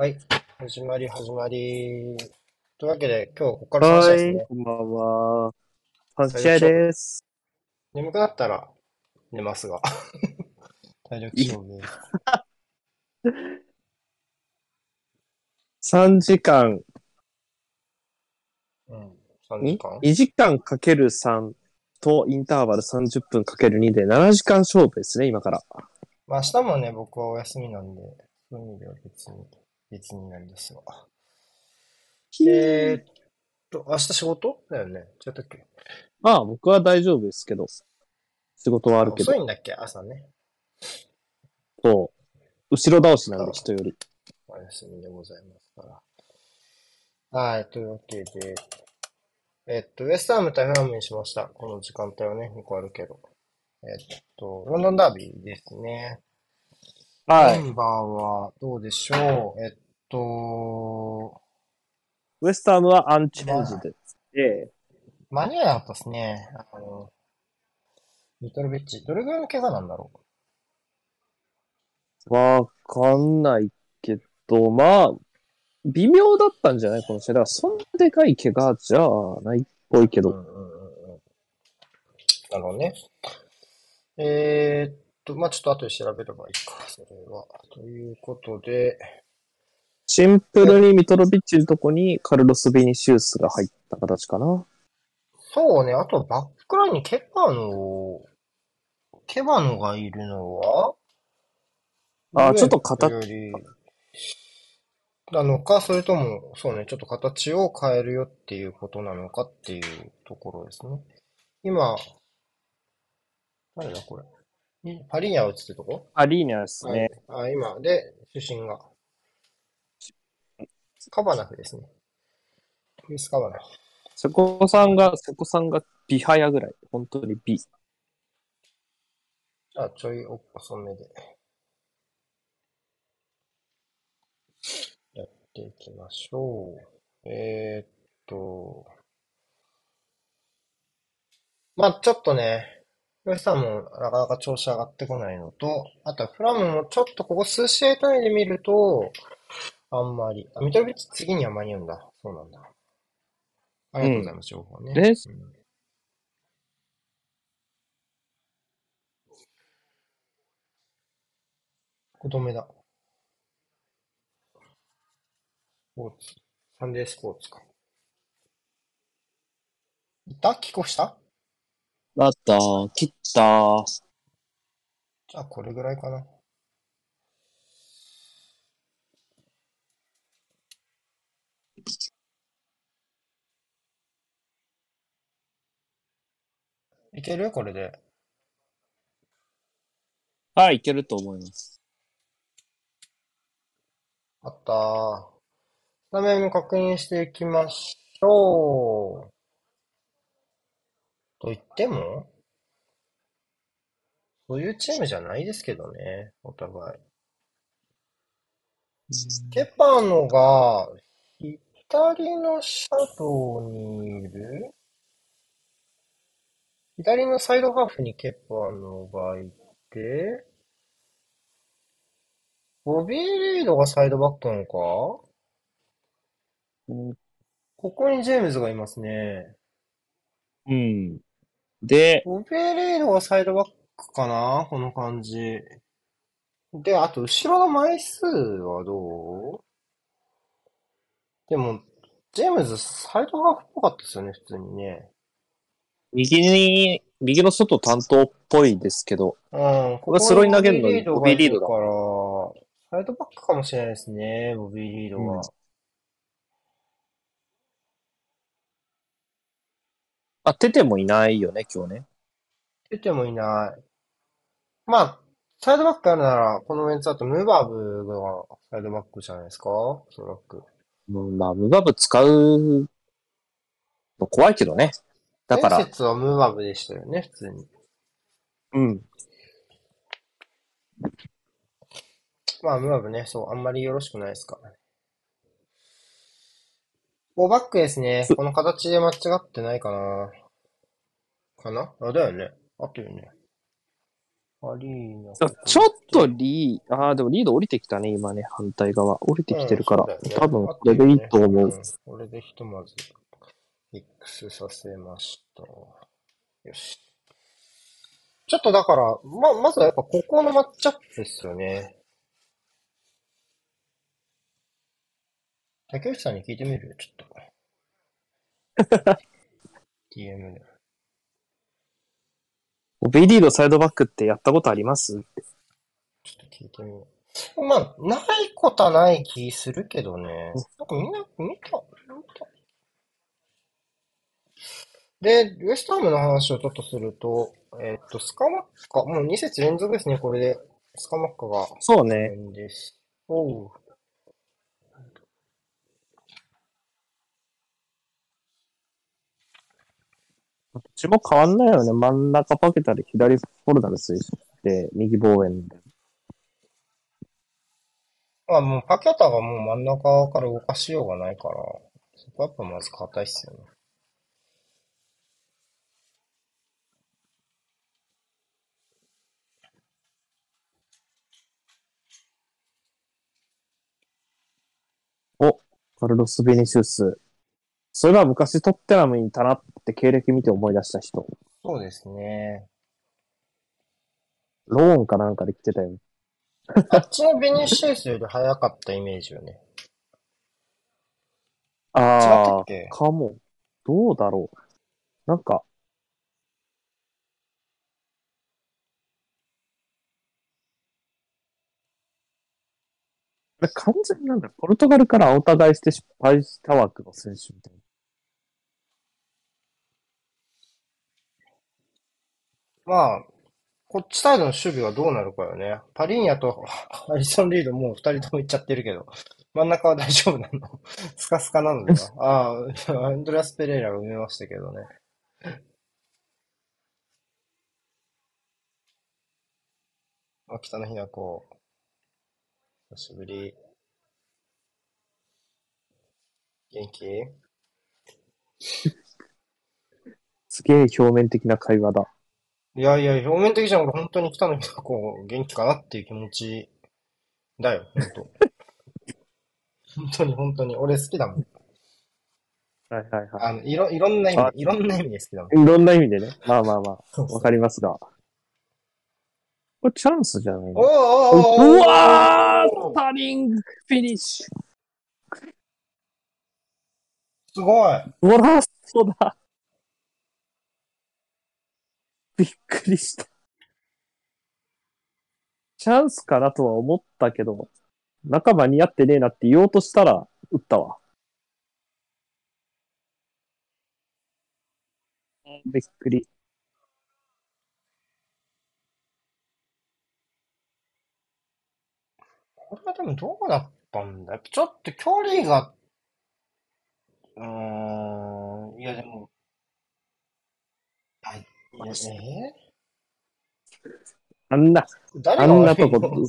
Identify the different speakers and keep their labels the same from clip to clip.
Speaker 1: はい。始まり、始まり。というわけで、今日ここから3試合です
Speaker 2: はい、
Speaker 1: ね。
Speaker 2: こんばんは。3試合です。
Speaker 1: 眠くなったら寝ますが。体力勝負。
Speaker 2: 3時間、
Speaker 1: うん。3
Speaker 2: ん
Speaker 1: 時間
Speaker 2: ?2 時間かける3とインターバル30分かける2で7時間勝負ですね、今から。
Speaker 1: まあ明日もね、僕はお休みなんで、そういう意味では別に、別になんですが。えーっと、明日仕事だよね？違ったっけ？
Speaker 2: まあ、僕は大丈夫ですけど。仕事はあるけど
Speaker 1: 遅、いんだっけ？朝ね。
Speaker 2: そう。後ろ倒しなんで、人より。
Speaker 1: お休みでございますから。はい、というわけで、えっと、ウエストハム対フラムにしました。この時間帯はね、2個あるけど。えっと、ロンドンダービーですね。
Speaker 2: はい。
Speaker 1: メンバーはどうでしょう？えっと、
Speaker 2: ウエスタームはアンチェンジです。で、
Speaker 1: 間に合わなかったですね。あの、ミトロビッチ。どれぐらいの怪我なんだろ
Speaker 2: わかんないけど、まあ、微妙だったんじゃない？この試合。だから、そんなでかい怪我じゃないっぽいけ
Speaker 1: う。
Speaker 2: ど。
Speaker 1: うんうんうんうん。なるほどね。えーっと、まあちょっと後で調べればいいか、それは。ということで、
Speaker 2: シンプルにミトロビッチのとこにカルロス・ビニシウスが入った形かな。
Speaker 1: そうね、あとバックラインにケパノ、ケバノがいるのは？
Speaker 2: あちょっと形
Speaker 1: なのか、それとも、そうね、ちょっと形を変えるよっていうことなのかっていうところですね。今、誰だこれ？んパリーニャを打つってとこ？
Speaker 2: アリーナですね。
Speaker 1: はい。あ、今、で、出身が。カバナフですね。クリス・カバナフ。
Speaker 2: 瀬古さんが、瀬古さんがビハヤぐらい。本当にビ。
Speaker 1: あ、ちょい遅めで。やっていきましょう。えーっと。まあ、ちょっとね、ウエスタンもなかなか調子上がってこないのと、あとはフラムもちょっとここ数試合単位で見ると、あんまり。あ、ミトロビッチ次には間に合うんだ。そうなんだ。ありがとうございます、情報ね。
Speaker 2: です
Speaker 1: うん子供だ。スポーツ。サンデースポーツか。いた？帰国した？
Speaker 2: だった、切った。
Speaker 1: じゃあ、これぐらいかな。いける？これで。
Speaker 2: はい、いけると思います。
Speaker 1: あったー。スタメン確認していきましょう。と言っても、そういうチームじゃないですけどね、お互い。ケパノが、左のシャドウにいる？左のサイドハーフにケパノがいて、ボビー・リードがサイドバックなのか？
Speaker 2: うん
Speaker 1: ここにジェームズがいますね。
Speaker 2: うん。で、
Speaker 1: ボビー・リードがサイドバックかな？この感じ。で、あと、後ろの枚数はどう？でも、ジェームズ、サイドハーフっぽかったですよね、普通にね。
Speaker 2: 右に、右の外担当っぽいですけど、
Speaker 1: うん、こ
Speaker 2: これスローに投げるのに
Speaker 1: ボ
Speaker 2: ボビーリードだ
Speaker 1: から、サイドバックかもしれないですね、ボビーリードが。
Speaker 2: うんあ、テテもいないよね、今日ね。
Speaker 1: 出てもいない。まあ、サイドバックあるなら、このメンツだとムーバーブがサイドバックじゃないですか？おそらく。
Speaker 2: うんまあ、ムバブ使うの怖いけどね。だか
Speaker 1: 前
Speaker 2: ら、
Speaker 1: 節はムーバーブでしたよね、普通に。
Speaker 2: うん。
Speaker 1: まあ、ムーバーブね、そう、あんまりよろしくないですからね。バックですね。この形で間違ってないかな。かな？あ、だよね。合ってるよね。アリーナ。
Speaker 2: ちょっとリー、ああ、でもリード降りてきたね、今ね、反対側。降りてきてるから、
Speaker 1: うんね
Speaker 2: 多分これでいいと思う。
Speaker 1: んこれでひとまず、X させました。よし。ちょっとだから、ま、まずはやっぱここのマッチアップですよね。竹内さんに聞いてみる？よ、ちょっと。DM で。
Speaker 2: B リードサイドバックってやったことあります？
Speaker 1: ちょっと聞いてみよう。まあ、ないことはない気するけどね。なんかみんな、見た、見た。で、ウエストハムの話をちょっとすると、えっと、スカマッカ、もう2節連続ですね、これで。スカマッカが。
Speaker 2: そうね。
Speaker 1: です。おう。
Speaker 2: どっちも変わんないよね。真ん中パケタで左フォルダルスで、右防衛で。
Speaker 1: まあもうパケタがもう真ん中から動かしようがないから、そこはやっぱまず硬いっすよね。
Speaker 2: お、カルロス・ベニシウス。それは昔トッテナムにいたなって経歴見て思い出した人。
Speaker 1: そうですね。
Speaker 2: ローンかなんかで来てたよ。
Speaker 1: あっちのベニシウスより早かったイメージよね。
Speaker 2: ああ、かも。どうだろう。なんか、完全になんだ、ポルトガルからお互いして失敗した枠の選手みたいな。
Speaker 1: まあ、こっちサイドの守備はどうなるかよね。パリーニャとアリソン・リードもう二人とも行っちゃってるけど、真ん中は大丈夫なの スカスカなのでは ああ、アンドレアス・ペレイラが埋めましたけどね。あ、北野日な子。久しぶり。元気？
Speaker 2: すげえ表面的な会話だ。
Speaker 1: いやいや、表面的じゃん。俺本当に北野日な子元気かなっていう気持ちだよ、本当。本当に本当に。俺好きだもん。
Speaker 2: はいはいは
Speaker 1: あの、いろ、いろんな意
Speaker 2: あ
Speaker 1: 味、いろんな意味で好きだもん。
Speaker 2: い。いろんな意味でね。まあまあまあ、わかりますが。これチャンスじゃないの？
Speaker 1: おーおーおーおー
Speaker 2: うわースタリングフィニッシュ。
Speaker 1: すごい。
Speaker 2: ゴラストだ。びっくりした。チャンスかなとは思ったけど、中間に合ってねえなって言おうとしたら、打ったわ。びっくり。
Speaker 1: これはでもどうなったんだ？ちょっと距離が、うーん、いやでも、あ、いや、え？
Speaker 2: あんな、あ
Speaker 1: が
Speaker 2: んなとこ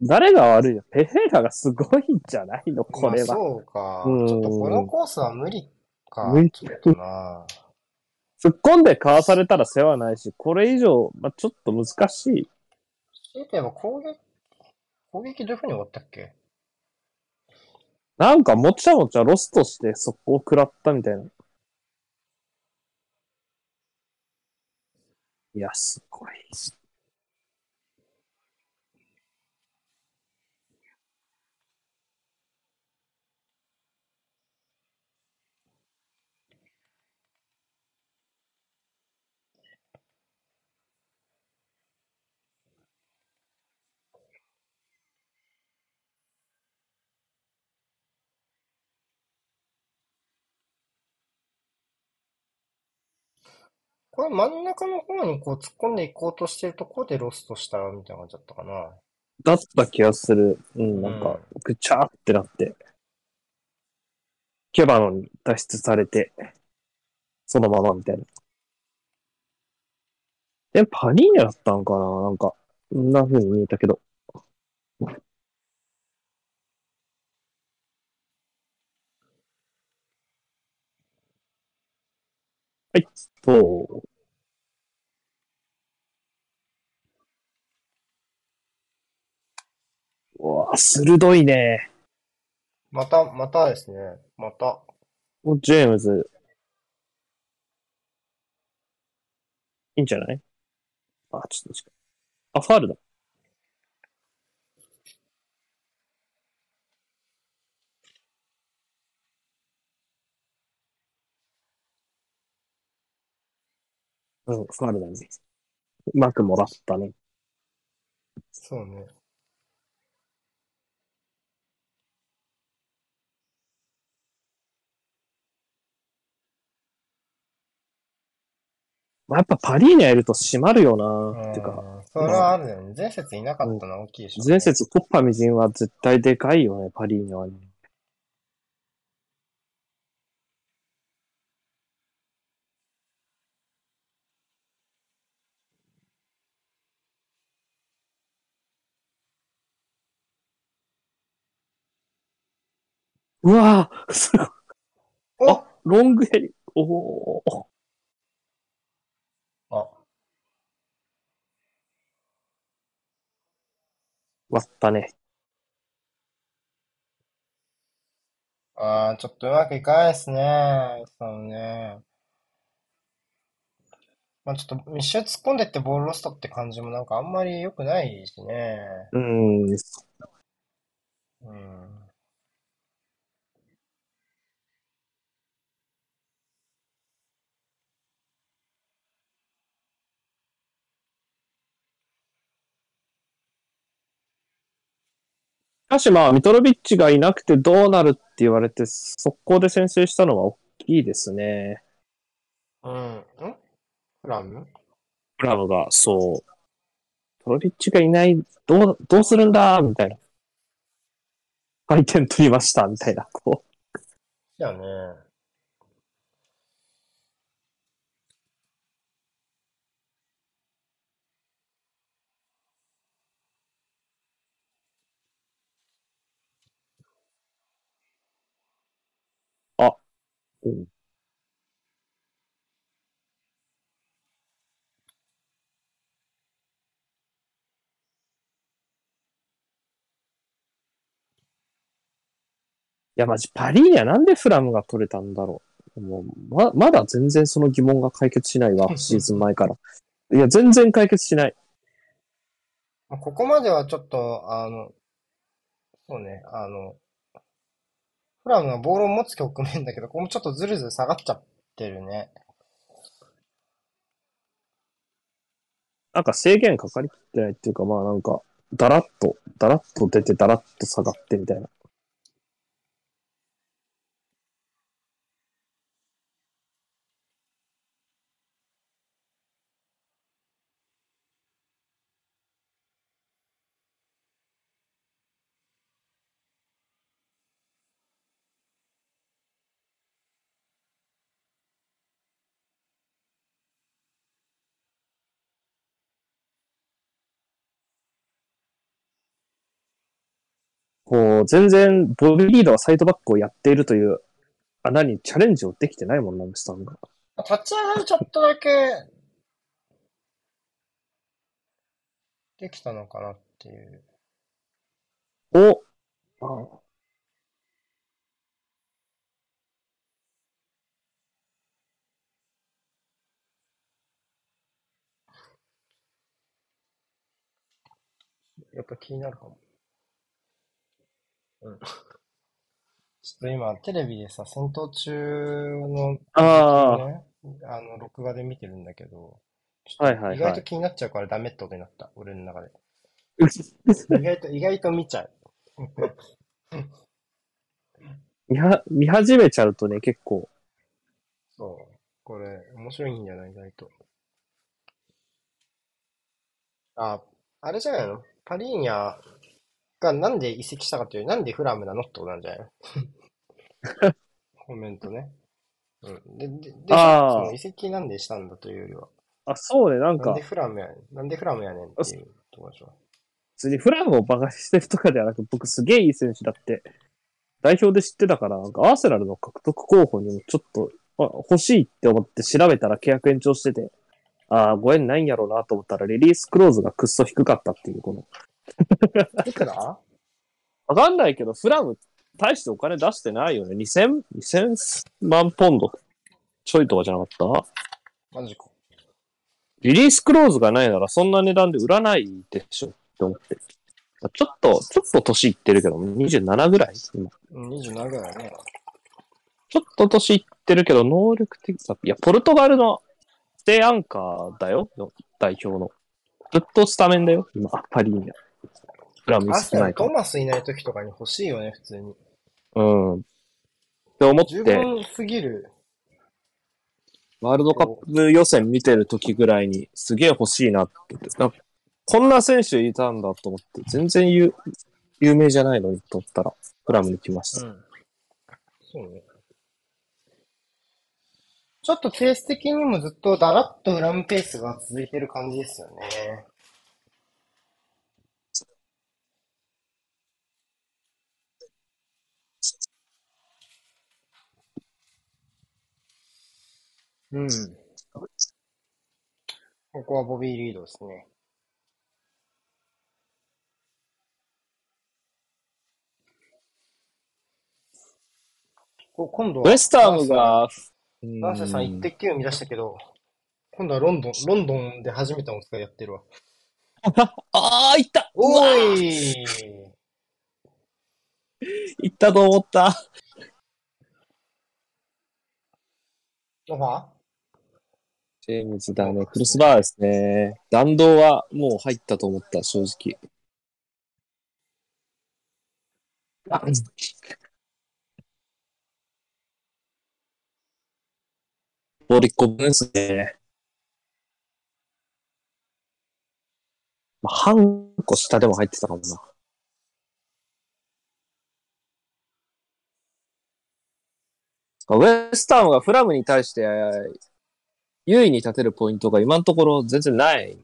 Speaker 2: 誰が悪いの？ペヘイラがすごいんじゃないの？これ
Speaker 1: まあ
Speaker 2: は。
Speaker 1: そうか。
Speaker 2: うん
Speaker 1: ちょっとこのコースは無理か。
Speaker 2: 無理
Speaker 1: ちょっとな。
Speaker 2: 突っ込んでかわされたら世話ないし、これ以上、まあ、ちょっと難しい。
Speaker 1: 強いて言えば攻撃、攻撃どういうふうに終わったっけ？
Speaker 2: なんかもちゃもちゃロストしてそこを食らったみたいな。いや、すごい。
Speaker 1: これ真ん中の方にこう突っ込んでいこうとしてるところでロストしたみたいな感じだったかな。
Speaker 2: だった気がする。うん、なんか、ぐちゃーってなって。ケバノに脱出されて、そのままみたいな。え、パニーニャだったのかななんか、そんな風に見えたけど。はい、そう。うわ鋭いね。
Speaker 1: また、またですね。また。
Speaker 2: ジェームズ。いいんじゃない？あ、ちょっと。あ、ファールだ。うん、ファールだね。うまくもらったね。
Speaker 1: そうね。
Speaker 2: まあ、やっぱパリーニャいると締まるよな
Speaker 1: うん
Speaker 2: っていうか、
Speaker 1: それはあるよね。前節いなかったのは大きいでしょ。
Speaker 2: 前節コッパみじんは絶対でかいよね、パリーニャはね。うわぁ、すごい。
Speaker 1: お
Speaker 2: あロングヘリ。おー。
Speaker 1: あ、
Speaker 2: 割ったね。
Speaker 1: あーちょっとうまくいかないですね。そのね。まあちょっと密集突っ込んでってボールロストって感じもなんかあんまり良くないしね。
Speaker 2: うーん。
Speaker 1: うん。
Speaker 2: かしまあ、ミトロビッチがいなくてどうなるって言われて、速攻で先制したのは大きいですね。
Speaker 1: うん。ん？フラム？
Speaker 2: ブラムが、そう。ミトロビッチがいない、どう、どうするんだみたいな。回転取りました、みたいな。こう。
Speaker 1: だよね。
Speaker 2: うんいや、マジ、パリーニャなんでフラムが取れたんだろう。もう、ま、まだ全然その疑問が解決しないわ、シーズン前から。いや、全然解決しない。
Speaker 1: まあここまではちょっと、あの、そうね、あの、フラムがボールを持つ局面だけど、ここもちょっとずるずる下がっちゃってるね。
Speaker 2: なんか制限かかりきってないっていうか、まあなんか、だらっと、だらっと出て、だらっと下がってみたいな。全然、ボビーリードはサイドバックをやっているという穴にチャレンジをできてないもんな、ムスタンが。
Speaker 1: 立ち上がりちょっとだけ、できたのかなっていう。
Speaker 2: おあ
Speaker 1: やっぱ気になるかも。うん。ちょっと今、テレビでさ、戦闘中の、
Speaker 2: あー
Speaker 1: ね、あの、録画で見てるんだけど、ちょっと
Speaker 2: はいはいはい
Speaker 1: 意外と気になっちゃうからダメってことになった、俺の中で。意外と、意外と見ちゃう。
Speaker 2: 見は、見始めちゃうとね、結構、
Speaker 1: そう。これ、面白いんじゃない？意外と。あ、あれじゃないの？パリーニャがなんで移籍したかという、なんでフラムなのってことなんじゃないの？コメントね。うん。で、で、でその移籍なんでしたんだというよりは、
Speaker 2: あ、そうね、なんか
Speaker 1: なんで、フラムやねん。なんでフラムやねんっていうところでしょ。
Speaker 2: 普通にフラムをバカにしてるとかではなく、僕すげえいい選手だって、代表で知ってたから、なんかアーセナルの獲得候補にもちょっと、あ欲しいって思って調べたら契約延長してて、ああ、ご縁ないんやろうなと思ったら、リリースクローズがくっそ低かったっていう、この、
Speaker 1: いくら？
Speaker 2: わかんないけど、フラム、大してお金出してないよね。2000、2000万ポンドちょいとかじゃなかった？
Speaker 1: マジか。
Speaker 2: リリースクローズがないならそんな値段で売らないでしょって思って。ちょっと、ちょっと年いってるけど、27ぐらい？今
Speaker 1: うん27ぐらいだね。
Speaker 2: ちょっと年いってるけど、能力的さ、いや、ポルトガルのステイアンカーだよ、の代表の。ずっとスタメンだよ、今、パリーニャ。フラム
Speaker 1: アス
Speaker 2: ないから。
Speaker 1: トマスいない時とかに欲しいよね、普通に。
Speaker 2: うん。って思って、
Speaker 1: 十分すぎる。
Speaker 2: ワールドカップ予選見てる時ぐらいに、すげえ欲しいなって。なこんな選手いたんだと思って、全然有有名じゃないのにと思ったら、フラムに来ました。
Speaker 1: ん。そうね。ちょっとペース的にもずっとだらっとフラムペースが続いてる感じですよね。うん。ここはボビー・リードですね。こ今度は、
Speaker 2: ウェスタームが、
Speaker 1: ナーセさん
Speaker 2: うん
Speaker 1: 1滴9生み出したけど、今度はロンドン、ロンドンで初めてのお使いやってるわ。
Speaker 2: ああ、いった
Speaker 1: お
Speaker 2: うわ
Speaker 1: ーい
Speaker 2: いったと思った。
Speaker 1: オファー
Speaker 2: ジェームズだね。クロスバーですね。弾道はもう入ったと思った、正直。あボール1個分ですね。まあ、半個下でも入ってたかもな。ウェスタームがフラムに対して優位に立てるポイントが今のところ全然ない。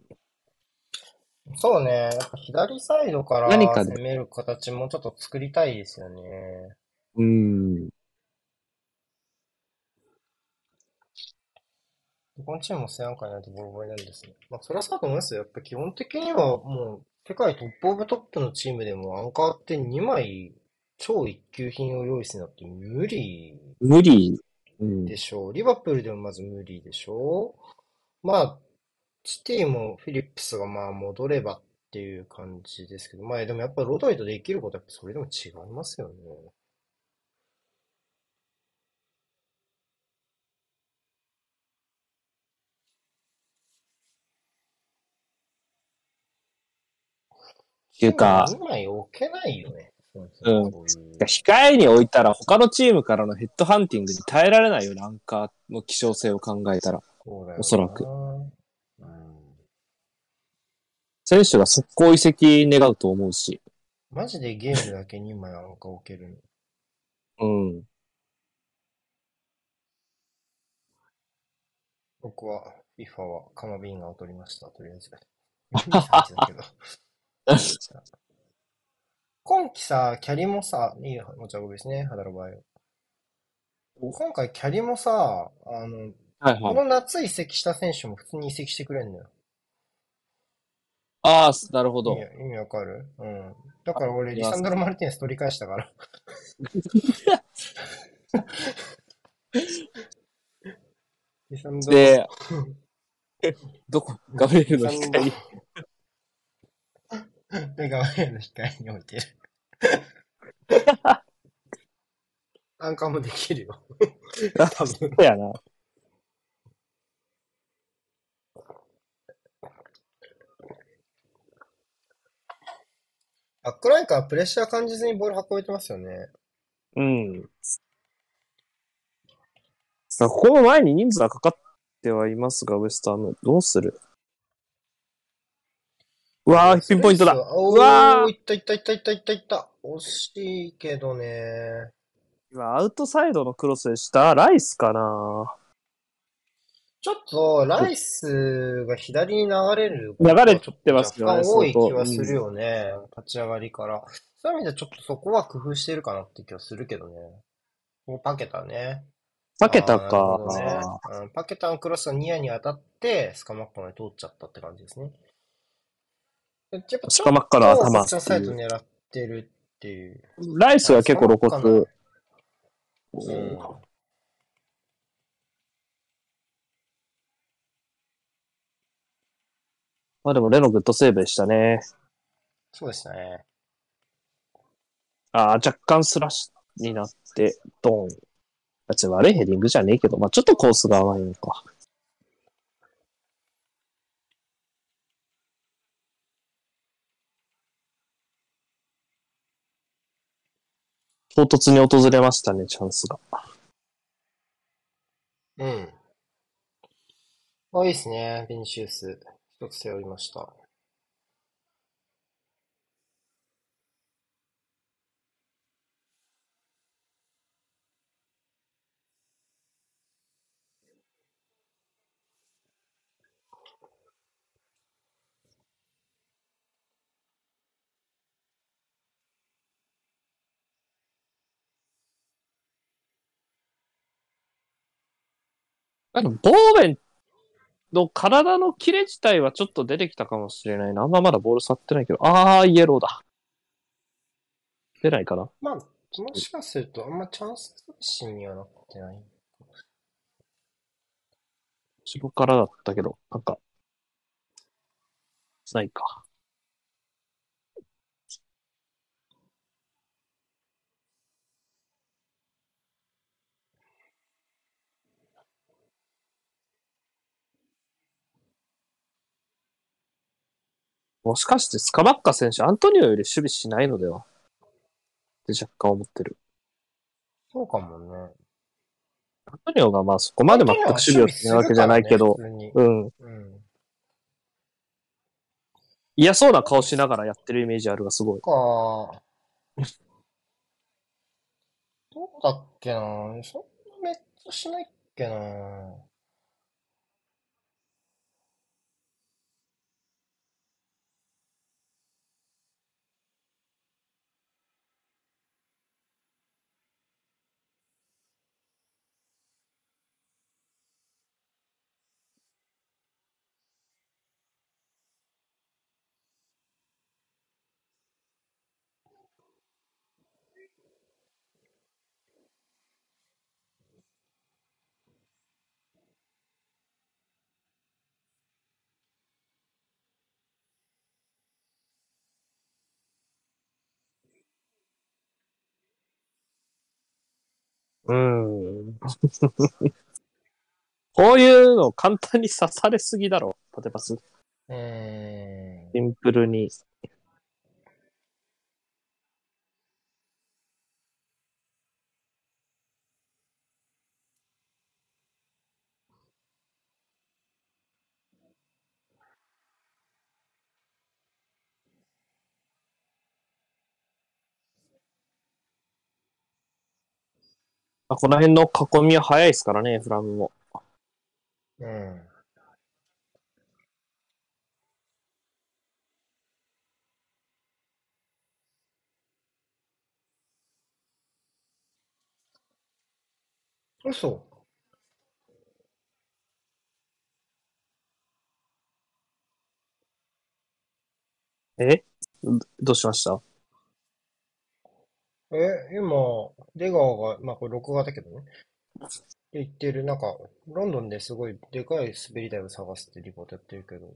Speaker 1: そうね。やっぱ左サイドから攻める形もちょっと作りたいですよね。
Speaker 2: うん。
Speaker 1: このチームもセアンカーになるとボロボロになるんですね。まあ、それはそうだと思いますよ。やっぱ基本的にはもう、世界トップオブトップのチームでもアンカーって2枚超一級品を用意するのって無理
Speaker 2: 無理。うん。
Speaker 1: でしょう。リバプールでもまず無理でしょう。まあ、シティもフィリップスがまあ戻ればっていう感じですけど、まあでもやっぱロドイとできることはやっぱそれでも違いますよね。
Speaker 2: っていうか
Speaker 1: 2枚置けないよね。そう
Speaker 2: うん控えに置いたら他のチームからのヘッドハンティングに耐えられないよね、アンカーの希少性を考えたら。おそらく
Speaker 1: うん。
Speaker 2: 選手が速攻移籍願うと思うし。
Speaker 1: マジでゲームだけ2枚アンカー置けるの。
Speaker 2: うん。
Speaker 1: 僕は、FIFA はカマビンガを取りました、とりあえず。23だけど。今季さ、キャリもさ、いい持ち運びですね、ハダロバイオ。今回キャリもさ、あの、
Speaker 2: はいはい。
Speaker 1: この夏移籍した選手も普通に移籍してくれんのよ。
Speaker 2: ああ、なるほど
Speaker 1: 意。味意味わかる？うん。だから俺、
Speaker 2: あ
Speaker 1: リサンドロ・マルティネス取り返したから。リサンドロ、
Speaker 2: で、どこ、ガブリエルの
Speaker 1: リサンド
Speaker 2: 控えに。
Speaker 1: で、画面の控えに置いてる。アンカーもできるよ。多分。
Speaker 2: そうやな。
Speaker 1: バックラインからプレッシャー感じずにボール運べてますよね。
Speaker 2: うん。さあ、ここの前に人数がかかってはいますが、ウエスターム。どうする？うわー、ピンポイントだ。
Speaker 1: お
Speaker 2: うわー
Speaker 1: ー、いったいったいったいったいったいった。惜しいけどね。
Speaker 2: 今、アウトサイドのクロスでした。ライスかな
Speaker 1: ちょっと、ライスが左に流れる。
Speaker 2: 流れてますよね
Speaker 1: 多い気はするよね。立ち上がりから。そういう意味ではちょっとそこは工夫してるかなって気はするけどね。もうパケタね。
Speaker 2: パケタか。
Speaker 1: うんパケタのクロスがニアに当たって、スカマッカまで通っちゃったって感じですね。やっぱ
Speaker 2: スカマッカの頭
Speaker 1: サイド狙ってるっていう。
Speaker 2: ライスは結構露骨。
Speaker 1: うん。
Speaker 2: まあでもレノグッドセーブでしたね。
Speaker 1: そうでしたね。
Speaker 2: ああ、若干スラッシュになって、ドン。あ、ちょ悪いヘディングじゃねえけど、まあちょっとコースが甘いのか。唐突に訪れましたね、チャンスが。
Speaker 1: うん。あ、いいですね。ベニシウス。一つ背負いました。
Speaker 2: あの、ボーベンの体のキレ自体はちょっと出てきたかもしれないな。あんままだボール触ってないけど。あー、イエローだ。出ないかな
Speaker 1: まあ、もしかすると、あんまチャンスシーンにはなってない。
Speaker 2: 後ろからだったけど、なんか、ないか。もしかしてスカバッカ選手、アントニオより守備しないのでは？って若干思ってる。
Speaker 1: そうかもね。
Speaker 2: アントニオがまあそこまで全く守備をしないわけじゃないけど、
Speaker 1: 普通に
Speaker 2: うん。
Speaker 1: うん。
Speaker 2: 嫌そうな顔しながらやってるイメージあるがすごい。
Speaker 1: か、どうだっけなそんなめっちゃしないっけな
Speaker 2: うん。こういうの簡単に刺されすぎだろ。例えばす、
Speaker 1: うーん。
Speaker 2: シンプルに。あ、この辺の囲みは早いですからね、フラムも。
Speaker 1: うん。嘘
Speaker 2: え？どどうしました？
Speaker 1: え、今、出川が、まあこれ録画だけどね。言ってる、なんか、ロンドンですごいでかい滑り台を探すってリポートやってるけど、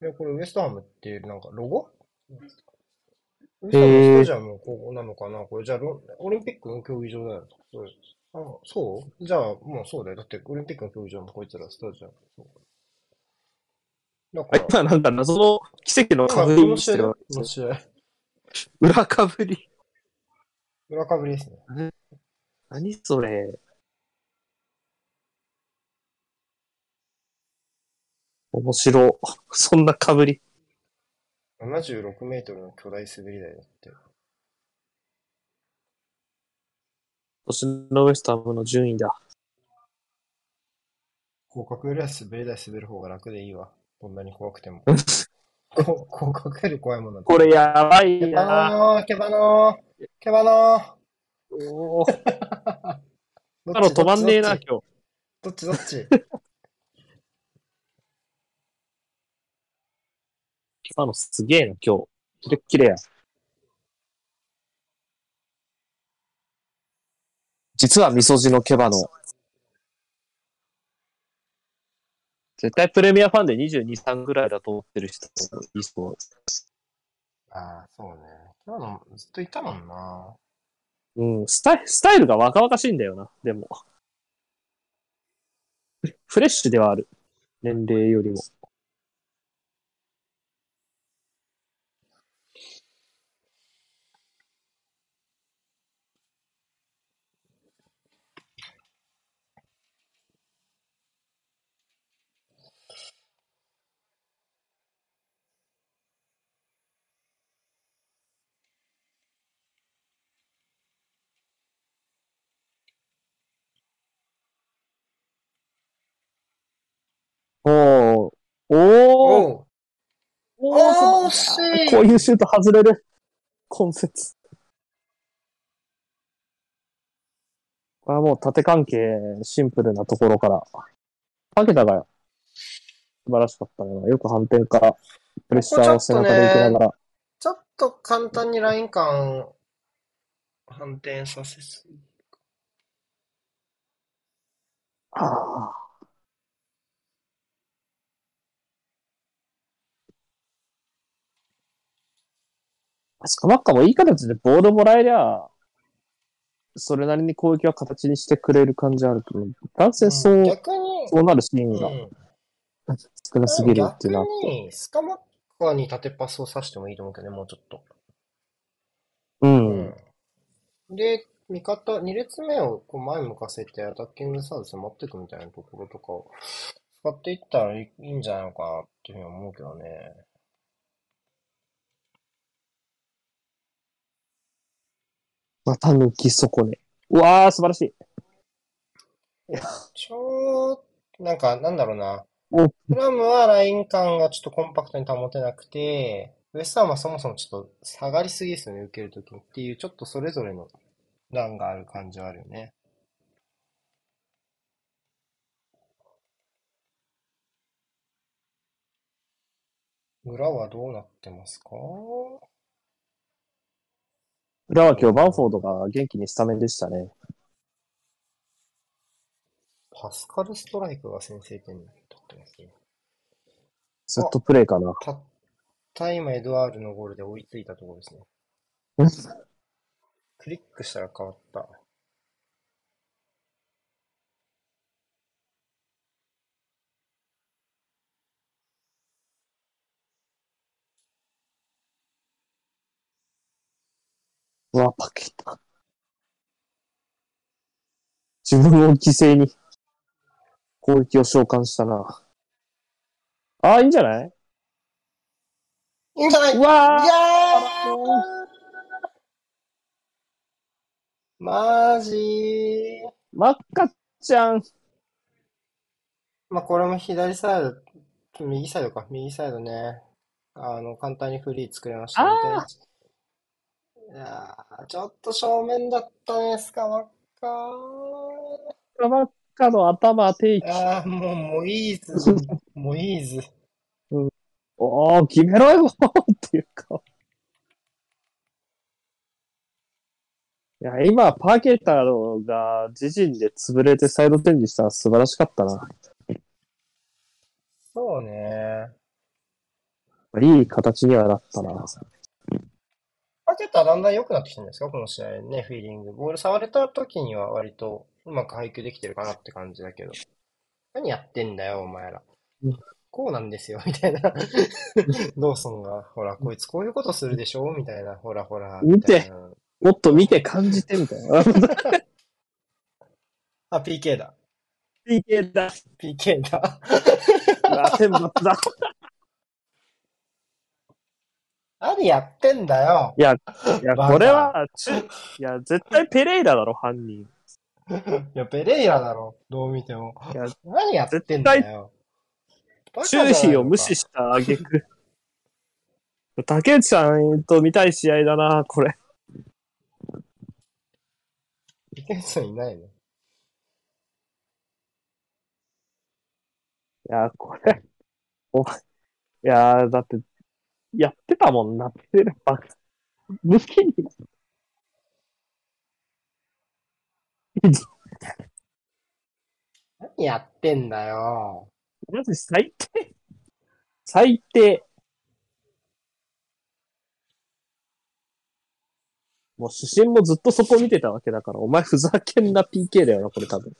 Speaker 1: え、これウエストハムっていう、なんか、ロゴ？ウエストハムスタジアムここなのかな？これじゃあロン、オリンピックの競技場だよ。そうあ、そう？じゃあ、もうそうだよ。だって、オリンピックの競技場もこいつらスタジアム。そうだか
Speaker 2: あ
Speaker 1: ら、
Speaker 2: 今なんか謎の奇跡の
Speaker 1: 今
Speaker 2: かぶりしてるわ。
Speaker 1: この試合。
Speaker 2: 裏かぶり。
Speaker 1: 裏かぶりですね。
Speaker 2: 何それ。面白。そんなかぶり。
Speaker 1: 76メートルの巨大滑り台だって。
Speaker 2: 今年のウエストハムの順位だ。
Speaker 1: 広角よりは滑り台滑る方が楽でいいわ。こんなに怖くても。こ、こかける怖いもの。
Speaker 2: これやばいな
Speaker 1: ケバノー、ケバノー、ケバノ
Speaker 2: ー。お。ロ止まんねえな、今日。
Speaker 1: どっちどっち？
Speaker 2: ケバノのすげえな、今日。キレッキレや。実は味噌汁のケバの絶対プレミアファンで22、3ぐらいだと思ってる人もいそう。
Speaker 1: ああ、そうね。今のずっといたもんな。
Speaker 2: うん、スタイスタイルが若々しいんだよな、でも。フレッシュではある。年齢よりも。おー。おー。
Speaker 1: おう
Speaker 2: お
Speaker 1: おー、惜しい
Speaker 2: こういうシュート外れる。根節。これはもう縦関係、シンプルなところから。かけたが素晴らしかったね。よく反転からプレッシャーを背中で受けながら。
Speaker 1: ちょっと簡単にライン感反転させすぎ。
Speaker 2: ああ。スカマッカもいい形でボールもらえりゃ、それなりに攻撃は形にしてくれる感じあるけど、男性そう、
Speaker 1: 逆に、
Speaker 2: そうなるシーンが
Speaker 1: うん
Speaker 2: 少なすぎるって
Speaker 1: 逆
Speaker 2: いうのは。
Speaker 1: に、スカマッカに縦パスをさしてもいいと思うけどね、もうちょっと。
Speaker 2: うん。
Speaker 1: で、味方、二列目をこう前向かせてアタッキングサービス持っていくみたいなところとかを使っていったらいいんじゃないのかなっていうふうに思うけどね。
Speaker 2: また抜き損ね。うわー、素晴らしい。
Speaker 1: ちょっと、なんか、なんだろうな。
Speaker 2: お
Speaker 1: フラムはライン感がちょっとコンパクトに保てなくて、ウエスタンはそもそもちょっと下がりすぎですよね、受けるときにっていう、ちょっとそれぞれの段がある感じはあるよね。裏はどうなってますか？
Speaker 2: 裏は今日バンフォードが元気にスタメンでしたね。
Speaker 1: パスカルストライクが先制点取ってますね。
Speaker 2: ずっとプレイかな。
Speaker 1: たった今エドワールのゴールで追いついたところですね。クリックしたら変わった。
Speaker 2: うわ、パケた。自分を犠牲に攻撃を召喚したな。ああ、いいんじゃない？
Speaker 1: いいんじゃない？う
Speaker 2: わ
Speaker 1: いや
Speaker 2: ー
Speaker 1: ーマジー。
Speaker 2: マッカちゃん。
Speaker 1: まあ、これも左サイド、右サイドか、右サイドね。あの、簡単にフリー作れましたね。
Speaker 2: あ
Speaker 1: いやー、ちょっと正面だったね、スカマッカー。
Speaker 2: マッカの頭定期。
Speaker 1: あー、もう、もういいず。もういいず。
Speaker 2: おー、決めろよっていうか。いや、今、パーケーターが自陣で潰れてサイド展示したら素晴らしかったな。
Speaker 1: そうね。
Speaker 2: いい形にはなったな。
Speaker 1: パケットはだんだん良くなってきてるんですか？この試合ね、フィーリング。ボール触れた時には割とうまく配球できてるかなって感じだけど。何やってんだよ、お前ら
Speaker 2: うん。
Speaker 1: こうなんですよ、みたいな。ドーソンが、ほら、こいつこういうことするでしょ？みたいな、ほらほら。
Speaker 2: 見てもっと見て感じてみたいな。
Speaker 1: あ、PK だ。
Speaker 2: PK だ。
Speaker 1: PK だ。
Speaker 2: うわ天罰だ。
Speaker 1: 何やってんだよ。
Speaker 2: いや、いや、
Speaker 1: バカ
Speaker 2: これは、ちゅいや、絶対ペレイラだろ、犯人。
Speaker 1: いや、ペレイラだろ。どう見ても。
Speaker 2: いや、
Speaker 1: 何やってんだよ。バカじゃない
Speaker 2: 注意を無視した挙句。竹内さんと見たい試合だな、これ。
Speaker 1: 池内さんいないの？
Speaker 2: いや、これ、お前、いや、だって、やってたもんな、ペレバカ。抜きに。い
Speaker 1: 何やってんだよ。
Speaker 2: マジ最低。最低。もう主審もずっとそこ見てたわけだから、お前ふざけんな PK だよな、これ多分。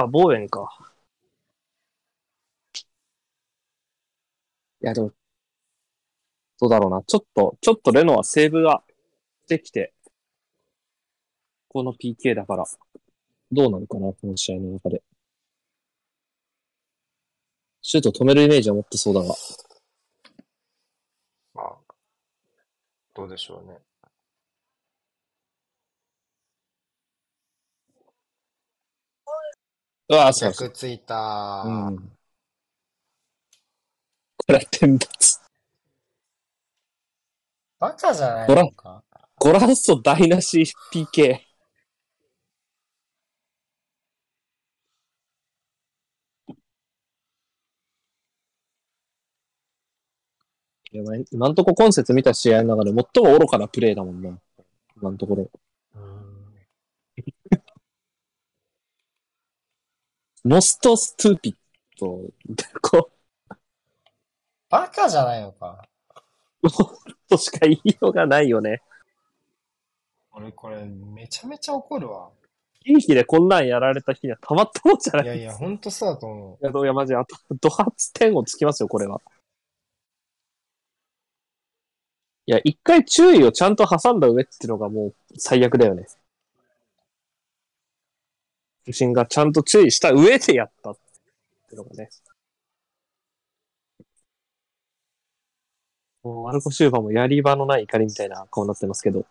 Speaker 2: あ、ボーエンか。いや、でも、どうだろうな。ちょっと、ちょっとレノはセーブができて、この PK だから、どうなるかな、この試合の中で。シュート止めるイメージは持ってそうだが。
Speaker 1: まあ、どうでしょうね。
Speaker 2: うわあ、そうそう。
Speaker 1: 逆ついた。
Speaker 2: うん。これは点脱。
Speaker 1: バカじゃないのか？
Speaker 2: ゴラッソ台無し PK。いやまあ今んとこ今節見た試合の中で最も愚かなプレーだもんな。今のところ。
Speaker 1: うん
Speaker 2: most stupid。こ
Speaker 1: バカじゃないのか。
Speaker 2: う、としか言いようがないよね。
Speaker 1: 俺これめちゃめちゃ怒るわ。
Speaker 2: いい日でこんなんやられた日にはたまったもんじゃない
Speaker 1: いやいや、ほんとそうだと思
Speaker 2: いや、どうや、マジ、あと、ド発点をつきますよ、これは。いや、一回注意をちゃんと挟んだ上っていうのがもう最悪だよね。主審がちゃんと注意した上でやったっていうのがね。もう、マルコ・シューバーもやり場のない怒りみたいな顔になってますけど。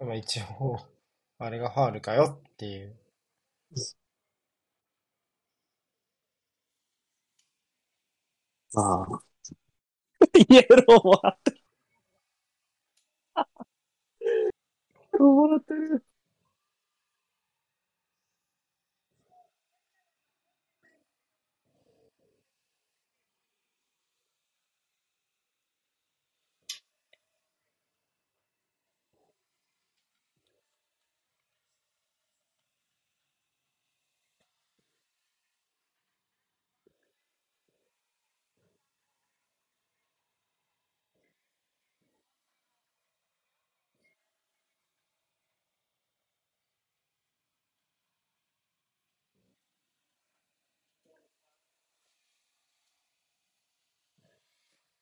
Speaker 1: う。まあ一応、あれがファールかよっていう。
Speaker 2: まあ。イエローもらってる。もらってる。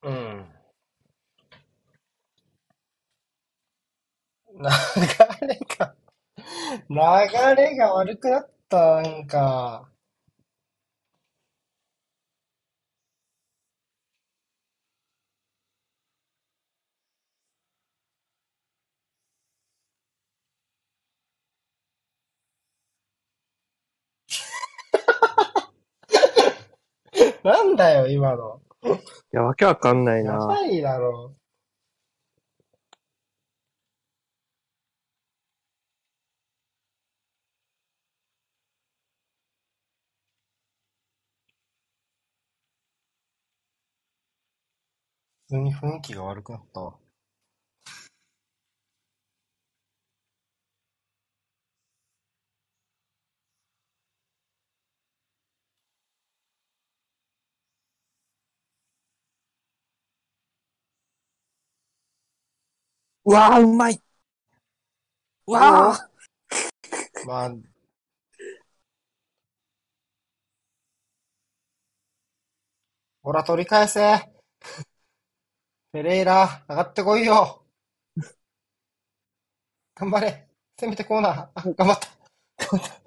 Speaker 1: うん。流れが、流れが悪くなった、んか。なんだよ、今の。
Speaker 2: いや、わけわかんないな。
Speaker 1: やばいだろ。普通に雰囲気が悪くなったわ。
Speaker 2: うわあ、うまい。うわあ。
Speaker 1: まあ、ほら、取り返せ。ペレイラ、上がってこいよ。頑張れ。攻めてコーナー。あ。頑張った。頑張った。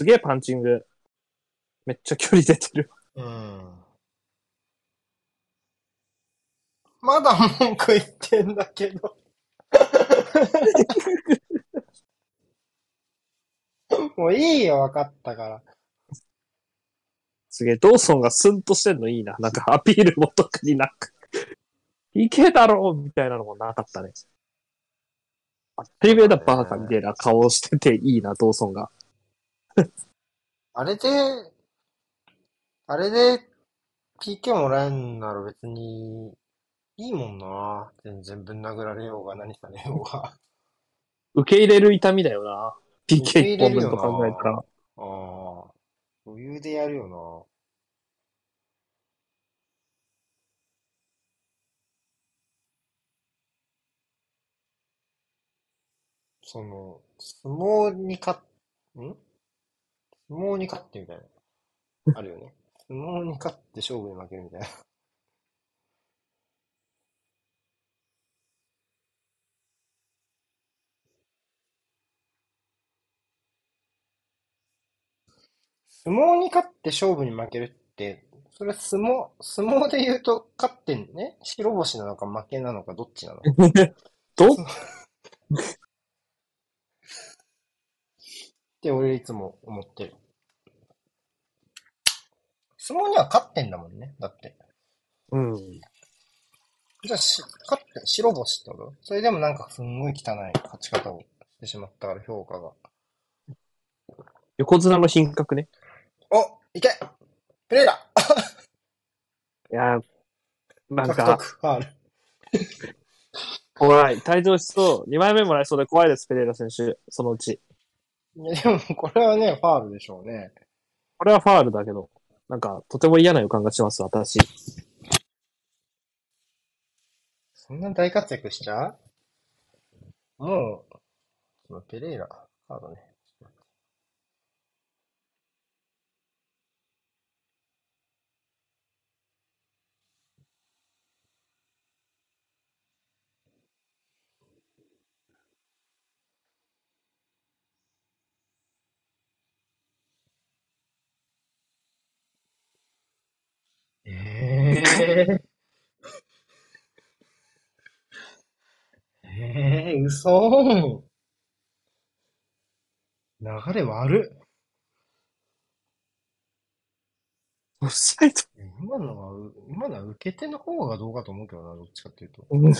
Speaker 2: すげえパンチング。めっちゃ距離出てる。
Speaker 1: うん。まだ文句言ってんだけど。もういいよ、分かったから。
Speaker 2: すげえ、ドーソンがスンとしてんのいいな。なんかアピールも特になく。いけだろうみたいなのもなかったね。当たり前だバーカみたいな顔してていいな、ドーソンが。
Speaker 1: あれで、あれで PK もらえんなら別にいいもんな。全然ぶん殴られようが何されようが。
Speaker 2: 受け入れる痛みだよな。
Speaker 1: 受け
Speaker 2: PK
Speaker 1: 入
Speaker 2: 一本分と考えたら。
Speaker 1: ああ。余裕でやるよな。その、相撲に勝っ、ん？相撲に勝ってみたいな。あるよね。相撲に勝って勝負に負けるみたいな。相撲に勝って勝負に負けるって、それは相撲、相撲で言うと勝ってんね？白星なのか負けなのかどっちなの？
Speaker 2: ど
Speaker 1: って俺いつも思ってる。相撲には勝ってんだもんね。だって。
Speaker 2: うん。
Speaker 1: じゃあし、勝って、白星ってこと？それでもなんかすんごい汚い勝ち方をしてしまったから評価が。
Speaker 2: 横綱の品格ね。
Speaker 1: おいけプレイラ
Speaker 2: いやー、なん
Speaker 1: 獲
Speaker 2: か
Speaker 1: 得、ファール。
Speaker 2: 怖い。退場しそう。2枚目もらえそうで怖いです、ペレイラ選手。そのうち。
Speaker 1: いや、でもこれはね、ファールでしょうね。
Speaker 2: これはファールだけど、なんか、とても嫌な予感がします、私。
Speaker 1: そんな大活躍しちゃう？もう、そのペレイラ、カードね。ええええ嘘流れ悪っ。
Speaker 2: オフサイド。
Speaker 1: 今のはう、今のは受け手の方がどうかと思うけどな、どっちかっていうと。
Speaker 2: うん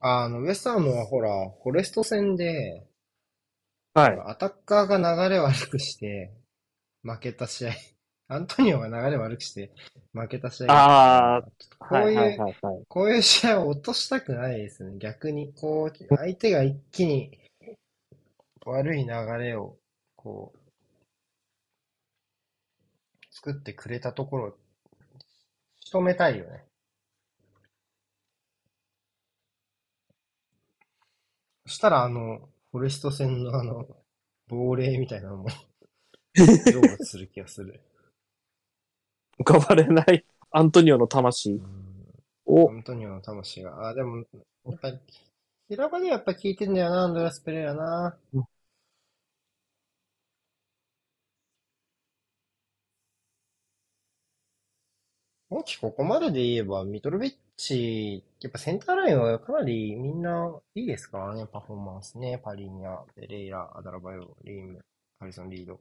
Speaker 1: あの、ウエストハムはほら、フォレスト戦で、
Speaker 2: はい。
Speaker 1: アタッカーが流れ悪くして、負けた試合。アントニオが流れ悪くして、負けた試合。
Speaker 2: あ
Speaker 1: こう
Speaker 2: はい
Speaker 1: いう、
Speaker 2: はいはいはい。
Speaker 1: こういう試合を落としたくないですね。逆に、こう、相手が一気に悪い流れを、こう、作ってくれたところを、仕留めたいよね。そしたら、あの、フォレスト戦のあの、亡霊みたいなのも、成仏する気がする。
Speaker 2: 浮かばれないアントニオの魂
Speaker 1: うん
Speaker 2: を
Speaker 1: ア、ントニオの魂が。あ、でも、やっぱり、平場でやっぱ効いてんだよな、アンドレアス・ペレイラな。もしここまでで言えば、ミトロビッチ、やっぱセンターラインはかなりみんないいですからね、パフォーマンスね。パリーニャ、ペレイラ、アダラバヨ、リーム、ハリソン・リード。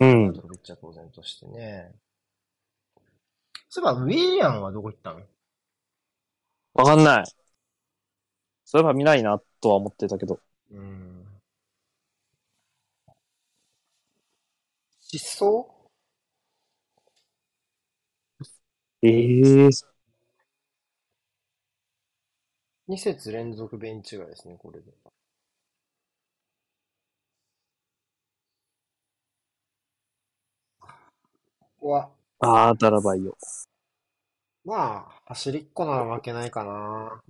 Speaker 2: うん
Speaker 1: ミト。ロビッチは当然としてね。そういえば、ウィリアンはどこ行ったの？
Speaker 2: わかんない。そういえば見ないな、とは思ってたけど。
Speaker 1: うん。失踪？
Speaker 2: ええー。
Speaker 1: ?2 節連続ベンチ外ですね、これで。ここは、
Speaker 2: あー、ダラバイよ。
Speaker 1: まあ、走りっこなら負けないかな。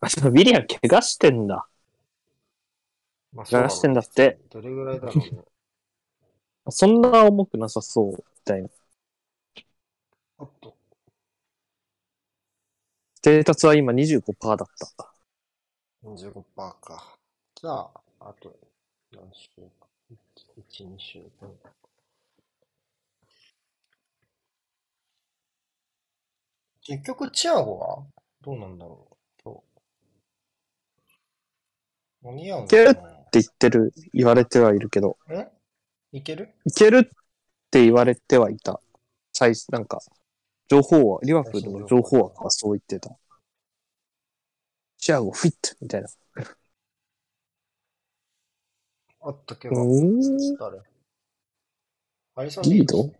Speaker 2: あ、ウィリアム怪我してんだ。
Speaker 1: まあ、
Speaker 2: 怪我してんだって。
Speaker 1: どれぐらいだろうね。
Speaker 2: そんな重くなさそう、みたいな。
Speaker 1: おっと。
Speaker 2: ステータスは今25%だった。
Speaker 1: 25%か。じゃあ、あと、何週か。1、2週間。結局、チアゴはどうなんだろう今日。間に合うの？
Speaker 2: いけるって言ってる、言われてはいるけど、
Speaker 1: え？いける？
Speaker 2: いけるって言われてはいた。最初、なんか、情報は、リワフルの情報はそう言ってた。チアゴフィットみたいな。
Speaker 1: あったけ
Speaker 2: う
Speaker 1: ど。
Speaker 2: ーん？
Speaker 1: 誰？アリソン
Speaker 2: リード？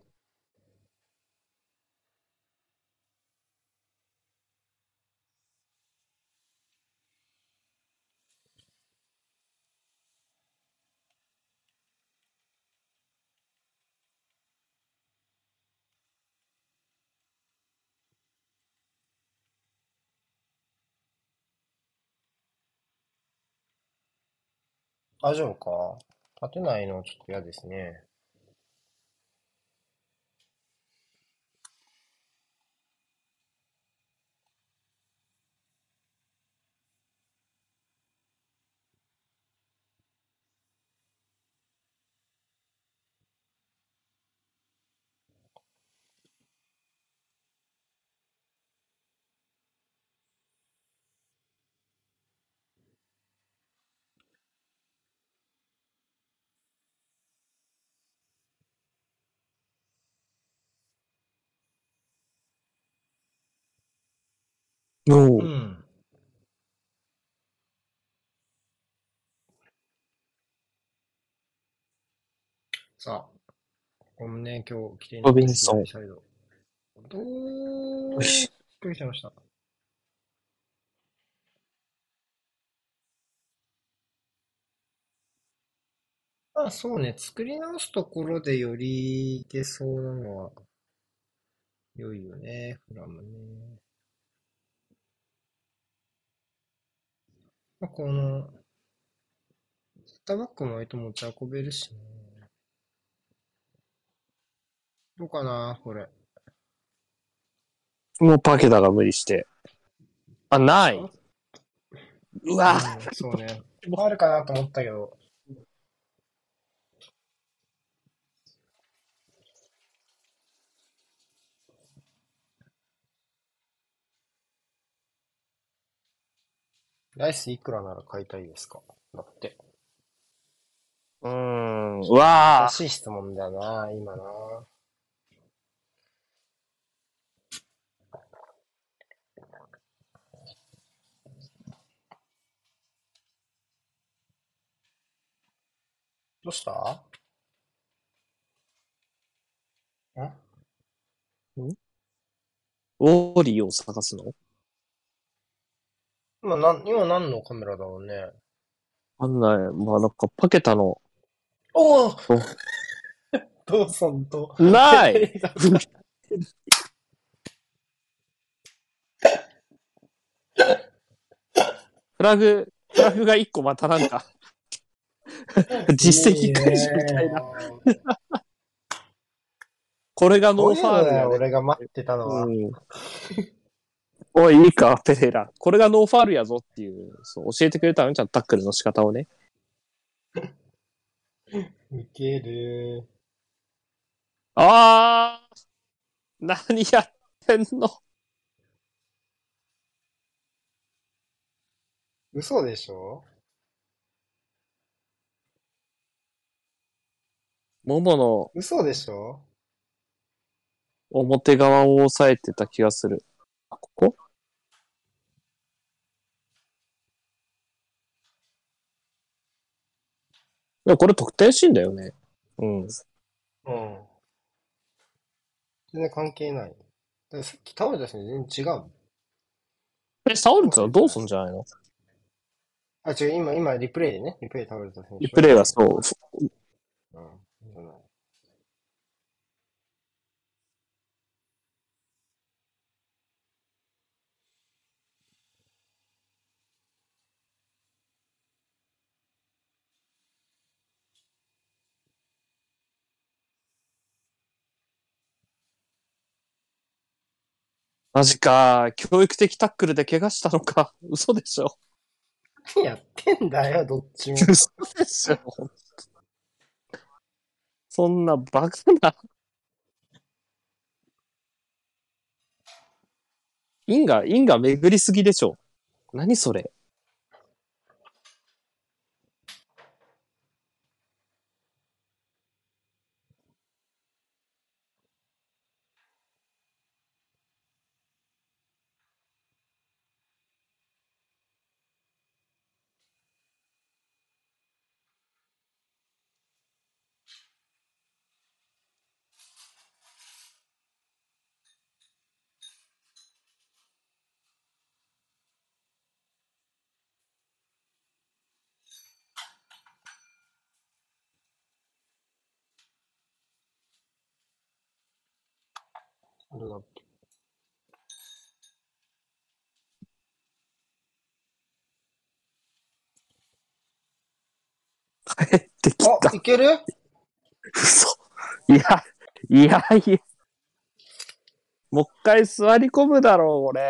Speaker 1: 大丈夫か？立てないのちょっと嫌ですね。
Speaker 2: お
Speaker 1: う
Speaker 2: ー
Speaker 1: ん。さあ、ごめんね、今日来てい
Speaker 2: ロビンソン。
Speaker 1: どうびっくりしました。まあそうね、作り直すところでよりいけそうなのは良いよね、フラムね。まあ、この、セッターバックも割と持ち運べるしね。どうかな、これ。
Speaker 2: もうパケダが無理して。あ、ない。うわ
Speaker 1: うんそうね。あるかなと思ったけど。ライスいくらなら買いたいですか？だって。
Speaker 2: うーん。うわ
Speaker 1: らしい質問だよな、今な。どうした？ん？
Speaker 2: ウォーリーを探すの？
Speaker 1: 今なん、今何のカメラだろうね。
Speaker 2: あんない。まあなんかパケタの、
Speaker 1: おおドーソンと。
Speaker 2: ないフラグ、フラグが一個またなんか、実績解除みたいな。これがノーファール
Speaker 1: だよ、
Speaker 2: やね。
Speaker 1: 俺が待ってたのは。
Speaker 2: うん。おい、いいか、ペレイラ。これがノーファールやぞっていう、そう、教えてくれたのちゃんとタックルの仕方をね。
Speaker 1: いける。
Speaker 2: あー何やってんの？
Speaker 1: 嘘でしょ？
Speaker 2: モモの、
Speaker 1: 嘘でしょ？
Speaker 2: 表側を押さえてた気がする。あ、ここでもこれ得点シーンだよね。うん。
Speaker 1: うん。全然関係ない。ださっき倒れた人に全然違う。
Speaker 2: え、サウルツはどうすんじゃないの？
Speaker 1: あ、違う、今、今、リプレイでね。リプレイで倒れた選手。
Speaker 2: リプレイはそう。
Speaker 1: うん。
Speaker 2: マジか。教育的タックルで怪我したのか。嘘でしょ。
Speaker 1: 何やってんだよ、どっちも。
Speaker 2: 嘘でしょ。そんなバカな。因果、因果巡りすぎでしょ。何それ。
Speaker 1: どうだっけ
Speaker 2: 帰ってきた
Speaker 1: あ、。いける？
Speaker 2: 嘘。いや、いやいや。もう一回座り込むだろう、俺。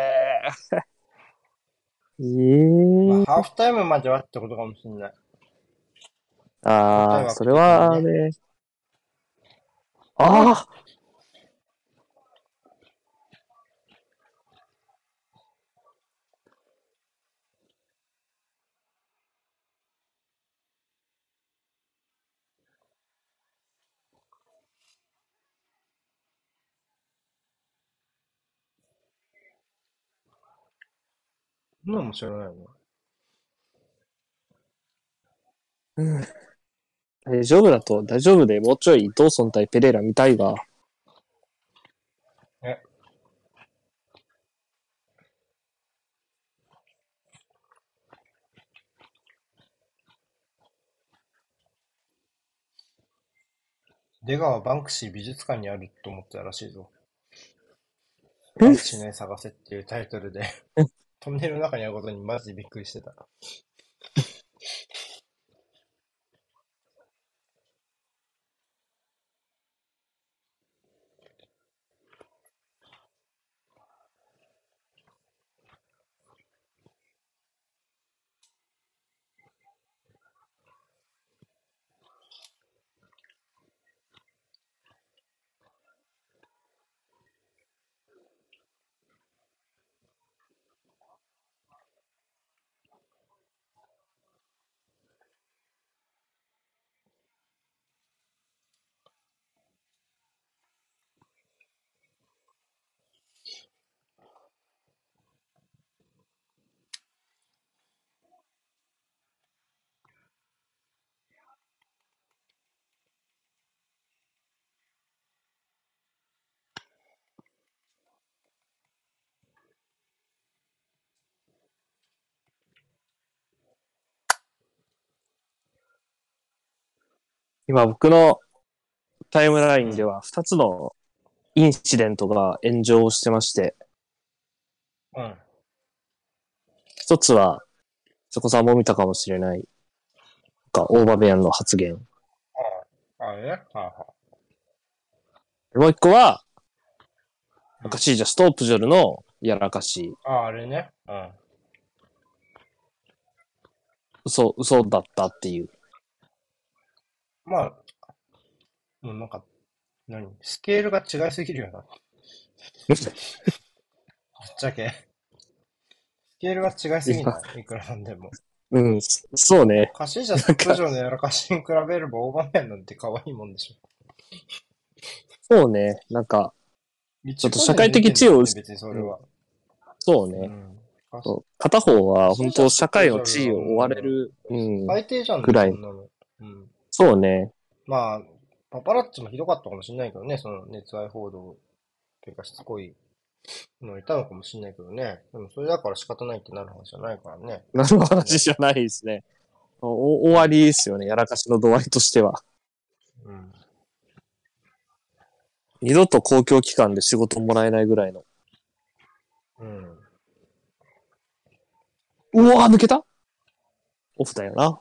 Speaker 2: ええ
Speaker 1: まあ、ハーフタイムまではってことかもしれない。
Speaker 2: ああ、それはね。ああ
Speaker 1: そんなのも知らないよね。
Speaker 2: うん。大丈夫だと、大丈夫で、もうちょい、ドーソン対ペレーラ見たいが。
Speaker 1: え出川バンクシー美術館にあると思ってたらしいぞ。バンクシーの絵探せっていうタイトルで、トンネルの中にあることにマジでびっくりしてた。
Speaker 2: 今僕のタイムラインでは2つのインシデントが炎上してまして、
Speaker 1: うん。
Speaker 2: 一つは、そこさんも見たかもしれない、なんかオーバーベアンの発言。
Speaker 1: ああれね？はいは
Speaker 2: もう一個は、なんかシージャスとプジョルのやらかし、
Speaker 1: い。ああ、あれね。うん。
Speaker 2: 嘘、嘘だったっていう。
Speaker 1: まあ、もうなんか、何？スケールが違いすぎるよな。ぶっちゃけ。スケールが違いすぎないいくらなんでも。
Speaker 2: うん、そそうね。
Speaker 1: カシージャスとプジョーのやらかしに比べればオーバーメンなんて可愛いもんでしょ。
Speaker 2: そうね。なんか、
Speaker 1: ち
Speaker 2: ょっと社会的地位を
Speaker 1: 別にそれは。
Speaker 2: そうね。
Speaker 1: うん。
Speaker 2: 片方は本当社会の地位を追われる。うん。
Speaker 1: 最低じゃんね、
Speaker 2: ぐらい。
Speaker 1: うん。
Speaker 2: そうね。
Speaker 1: まあ、パパラッチもひどかったかもしれないけどね、その熱愛報道というかしつこいのいたのかもしれないけどね。でもそれだから仕方ないってなる話じゃないからね。
Speaker 2: なる話じゃないですね。お終わりですよね。やらかしの度合いとしては。
Speaker 1: うん。
Speaker 2: 二度と公共機関で仕事もらえないぐらいの。
Speaker 1: うん。
Speaker 2: うわー抜けた？オフだよな。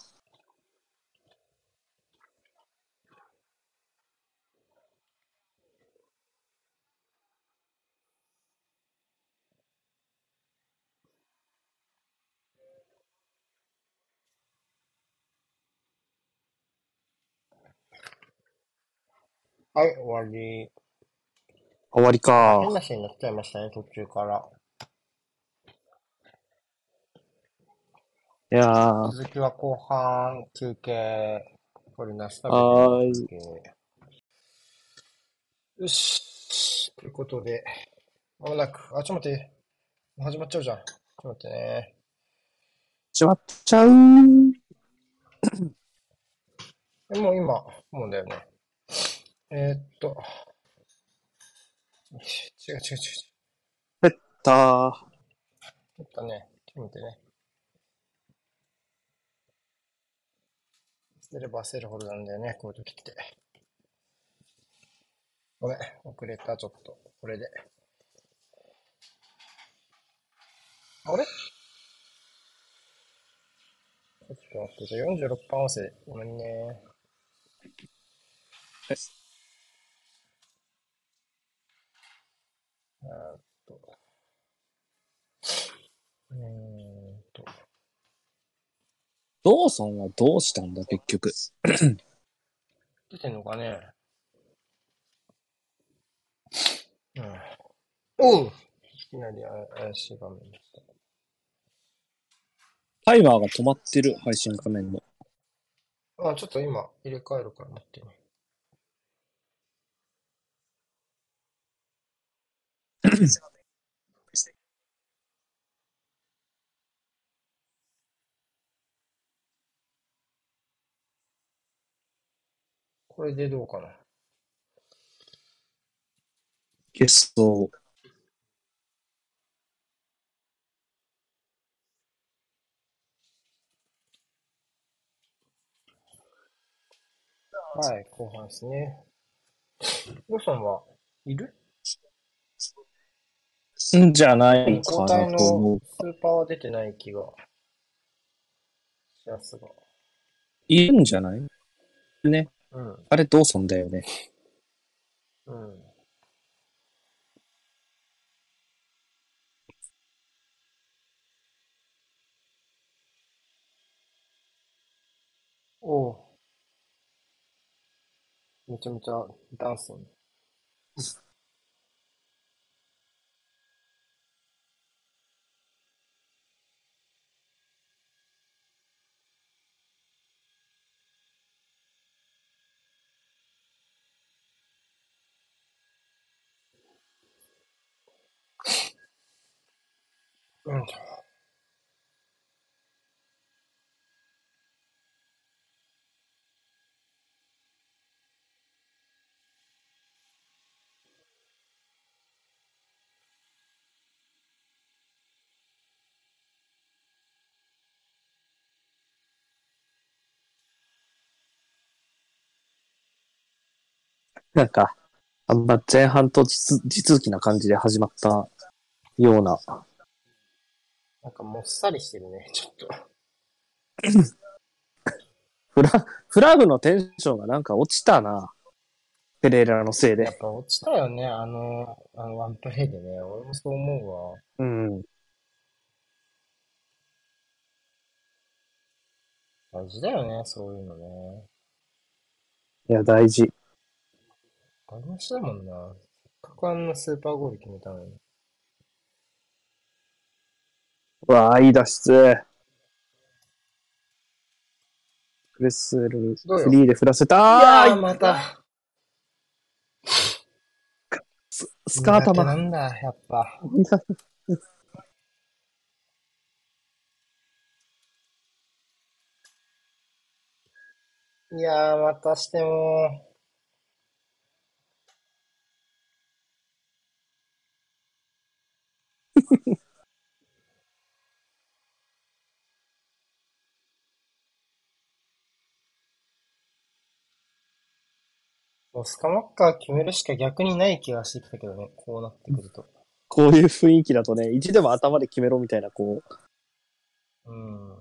Speaker 1: はい、終わり。
Speaker 2: 終わりか
Speaker 1: 変。なシーンになっちゃいましたね、途中から。
Speaker 2: いやー、
Speaker 1: 続きは後半、休憩、これなし食べて
Speaker 2: はーい
Speaker 1: よし。ということで、まもなく、あ、ちょっと待って。始まっちゃうじゃん。ちょっと待ってね。
Speaker 2: しまっちゃう。
Speaker 1: えもう今、もうだよね。えーっと。違う違う違う違う。
Speaker 2: たー。
Speaker 1: ちょっとね、ちょっと待ってね。焦れば焦るほどなんだよね、こういう時って。ごめん、遅れた、ちょっと。これで。あれ？ちょっと待って、じゃあ46番合わせ。ごめんね。
Speaker 2: え
Speaker 1: えーっと。うーんと。
Speaker 2: ドーソンはどうしたんだ、結局。
Speaker 1: 出てんのかねうん。おういきなり怪しい画面でした。
Speaker 2: タイマーが止まってる、配信画面の。
Speaker 1: あ、ちょっと今入れ替えるから待ってね。これでどうかな？
Speaker 2: ゲスト、
Speaker 1: はい、後半ですね。ヨウさんはいる？
Speaker 2: んじゃないかなと思
Speaker 1: の
Speaker 2: う。
Speaker 1: スーパーは出てない気がしますが。
Speaker 2: いるんじゃない？ね。
Speaker 1: うん。
Speaker 2: あれ、ドーソンだよね。
Speaker 1: うん。おう。めちゃめちゃダンスに。うん。
Speaker 2: なんか、あんま前半と地続地続きな感じで始まったような。
Speaker 1: なんかもっさりしてるね、ちょっと。
Speaker 2: フラ、フラグのテンションがなんか落ちたな。ペレーラのせいで。
Speaker 1: やっぱ落ちたよね、あの、あのワンプレイでね。俺もそう思うわ。
Speaker 2: うん。
Speaker 1: 大事だよね、そういうのね。
Speaker 2: いや、大事。
Speaker 1: ありましたもんな。せっかくあんなスーパーゴール決めたのに。
Speaker 2: わあ、いい脱出。クレスル、
Speaker 1: どうよ？
Speaker 2: フリーで振らせた
Speaker 1: いやー、
Speaker 2: ー
Speaker 1: また。
Speaker 2: スカー
Speaker 1: 苦手な
Speaker 2: 玉。
Speaker 1: んだ、やっぱ。いやー、またしても、もうスカマッカー決めるしか逆にない気がしてきたけどね、こうなってくると。
Speaker 2: こういう雰囲気だとね、意地でも頭で決めろみたいな、こう、
Speaker 1: うん。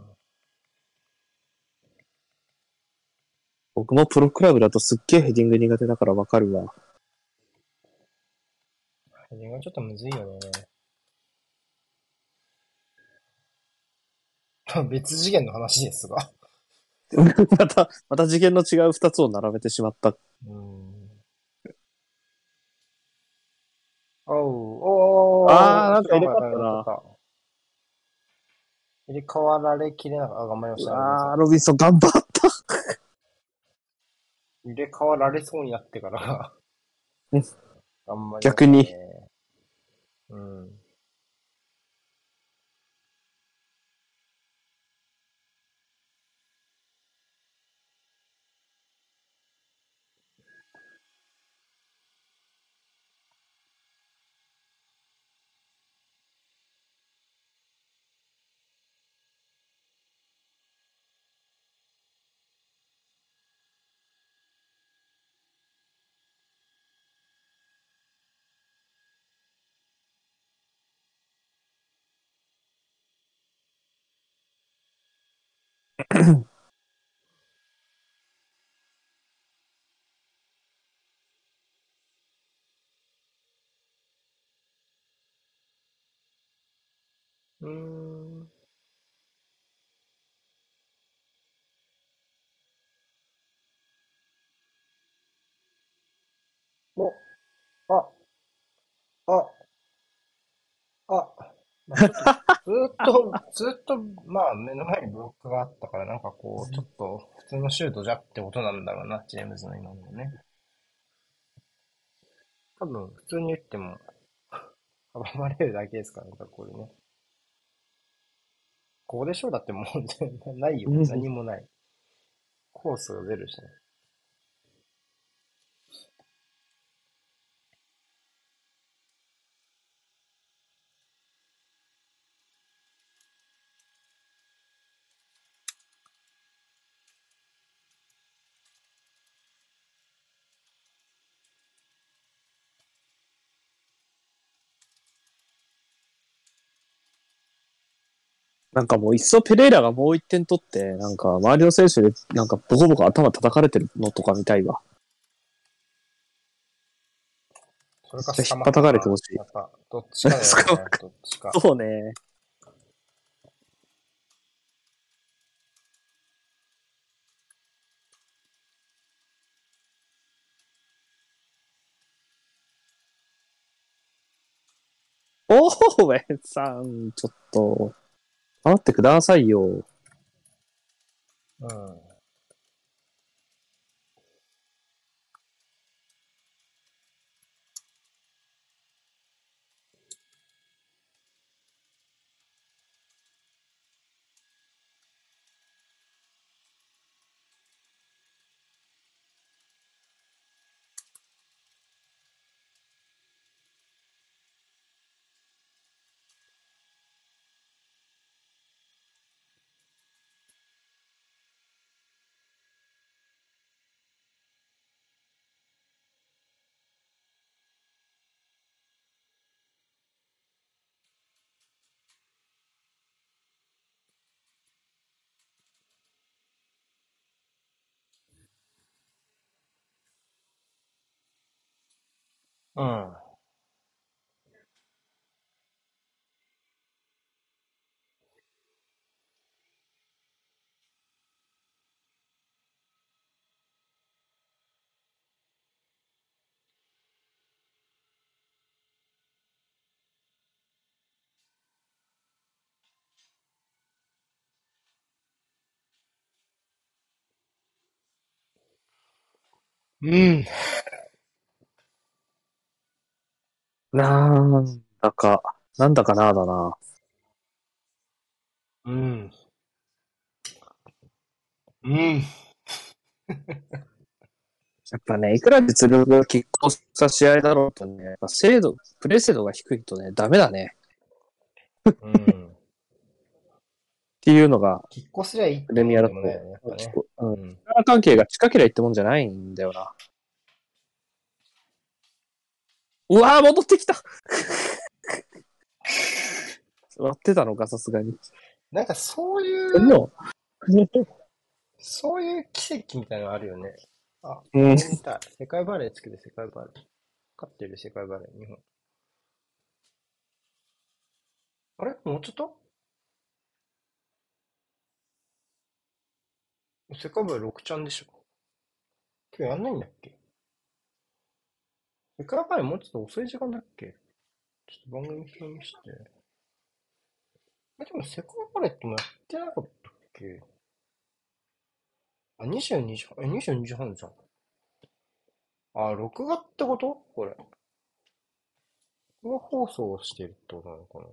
Speaker 2: 僕もプロクラブだとすっげえヘディング苦手だからわかるわ。
Speaker 1: ヘディングはちょっとむずいよね。別次元の話ですが。
Speaker 2: また、また次元の違う二つを並べてしまった。
Speaker 1: うん。おう、おー
Speaker 2: あーなんか入れ替わったな
Speaker 1: た。入れ替わられきれなかった。あ、頑張りました。
Speaker 2: あー、ロビンソン頑張った。
Speaker 1: 入れ替わられそうになってから
Speaker 2: うん。
Speaker 1: 頑張りましたね
Speaker 2: 逆に。
Speaker 1: うん。うーん。お、あ、あ、あ、ずーっと、ずーっと、まあ目の前にブロックがあったから、なんかこう、ちょっと普通のシュートじゃってことなんだろうな、ジェームズの今のね。多分、普通に言っても、阻まれるだけですからね、これね。ここでしょうだってもう全然ないよ。
Speaker 2: うん
Speaker 1: 何もない。コースが出るしね。
Speaker 2: なんかもういっそペレイラがもう一点取って、なんか周りの選手でなんかボコボコ頭叩かれてるのとか見たいわ。
Speaker 1: それか
Speaker 2: 引っ叩かれてほしい
Speaker 1: どっちかね。どっちか。
Speaker 2: そうね。おー、ウェンさん、ちょっと、待ってくださいよ。
Speaker 1: うん。うん。うん。
Speaker 2: なんだか、なんだかなだな。
Speaker 1: うん。うん。
Speaker 2: やっぱね、いくら実力が拮抗した試合だろうとね、やっぱ精度、プレー精度が低いとね、ダメだね。
Speaker 1: うん。
Speaker 2: っていうのが、
Speaker 1: 拮抗すりゃいい
Speaker 2: プレミアだと
Speaker 1: ね、ね。
Speaker 2: うん
Speaker 1: うん。
Speaker 2: 力関係が近ければいいってもんじゃないんだよな。うわー戻ってきた 座ってたのか、さすがに。
Speaker 1: なんかそうい
Speaker 2: で
Speaker 1: う、
Speaker 2: も、
Speaker 1: そういう奇跡みたいなのあるよね。あ、
Speaker 2: うん。
Speaker 1: 世界バレー作る世界バレー。勝ってる世界バレー、日本。あれ？もうちょっと？世界バレー6ちゃんでしょ今日やんないんだっけ？世界バレーもうちょっと遅い時間だっけ？ちょっと番組表見して。え、でも世界バレーってもやってなかったっけ？あ、22時半、え、22時半じゃん。あ、録画ってこと？これ。録画放送してるってことなのかな？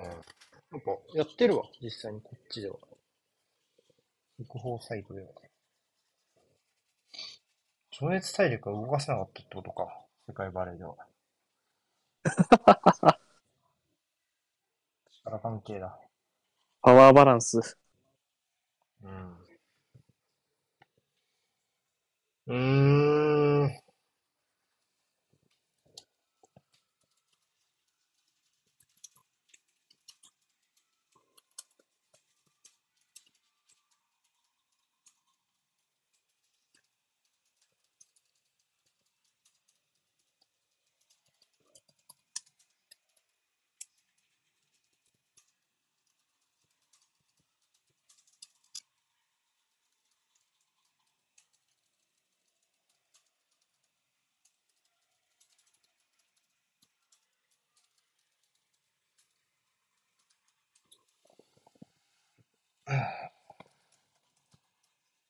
Speaker 1: うん。なんか、やってるわ、実際にこっちでは。速報サイトでは。情熱大陸が動かせなかったってことか。世界バレーでは。力関係だ。
Speaker 2: パワーバランス。
Speaker 1: うん。うーん。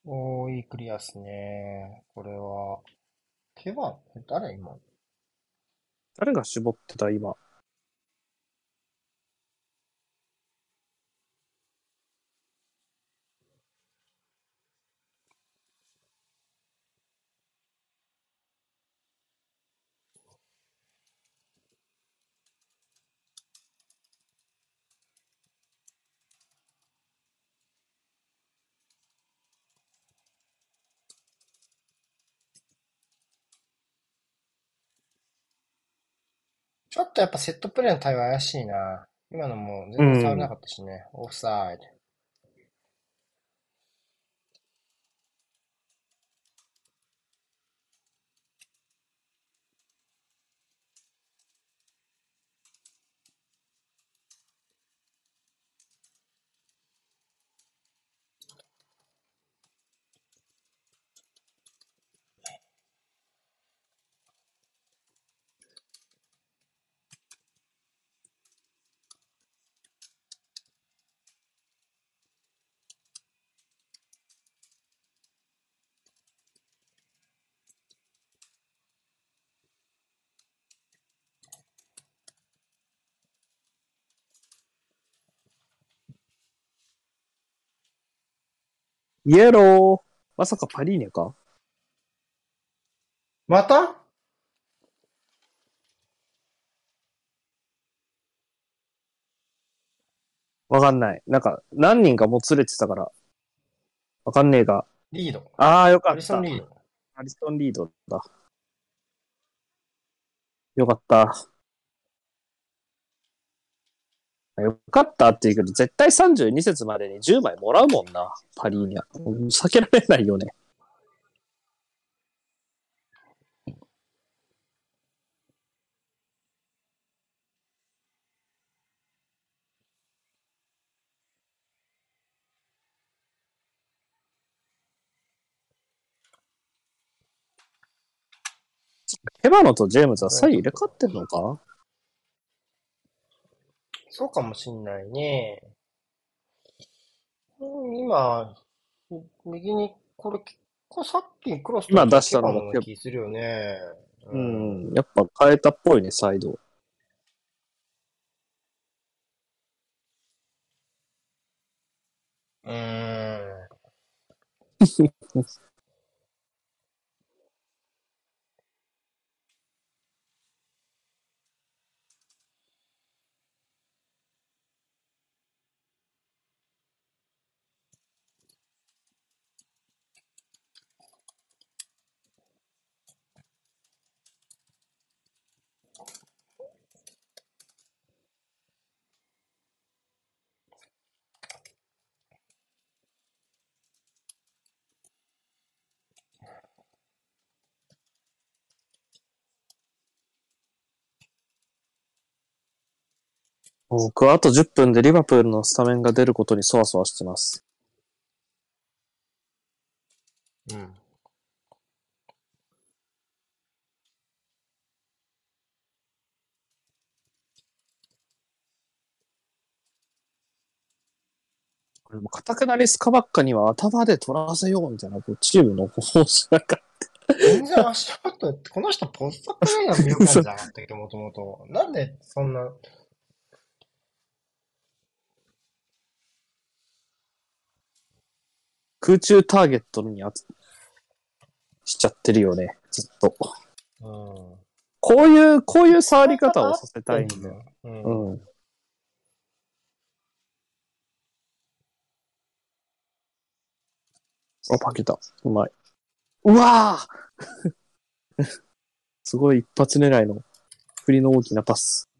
Speaker 1: おで、すね。これは。手は、誰今？
Speaker 2: 誰が絞ってた、今？
Speaker 1: とやっぱセットプレーの対応怪しいな。今のも全然触れなかったしね。オフサイド。
Speaker 2: イエローまさかパリーネか？
Speaker 1: また？
Speaker 2: わかんない。なんか、何人かもつれてたから。わかんねえが。
Speaker 1: リード。
Speaker 2: ああ、よか
Speaker 1: ア
Speaker 2: った。
Speaker 1: リソンリード。
Speaker 2: アリソンリードだ。よかった。よかったって言うけど、絶対32節までに10枚もらうもんな、パリーニャ。避けられないよね。ヘバノとジェームズは左右入れ替わってんのか？
Speaker 1: そうかもしんないね。うん今、右に、これ、これさっきクロス
Speaker 2: 今出したのも
Speaker 1: も気するよね。
Speaker 2: う。ん。やっぱ変えたっぽいね、サイド。
Speaker 1: うーん。
Speaker 2: 僕はあと10分でリバプールのスタメンが出ることにそわそわしてます。
Speaker 1: うん。
Speaker 2: これもかたくなにスカばっかには頭で取らせようみたいな、こうチームの方針なんか、
Speaker 1: 全然足元、この人ポストプレイヤーの魅力なんじゃなかったっけ、もともと。なんでそんな、
Speaker 2: 空中ターゲットにあつしちゃってるよね、ずっと。
Speaker 1: うん。
Speaker 2: こういう、こういう触り方をさせたいんだよ。
Speaker 1: うん。
Speaker 2: うん。あ、パケた。うまい。うわー すごい一発狙いの、振りの大きなパス。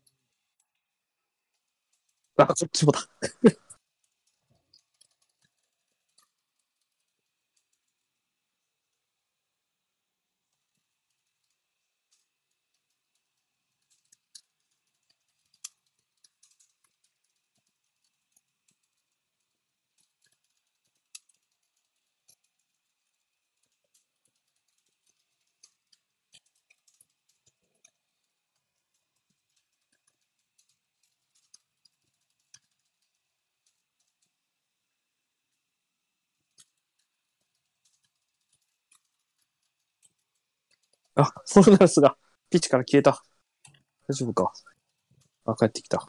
Speaker 2: あ、こっちもだ。あ、フォルナルスがピッチから消えた。大丈夫か。あ、帰ってきた。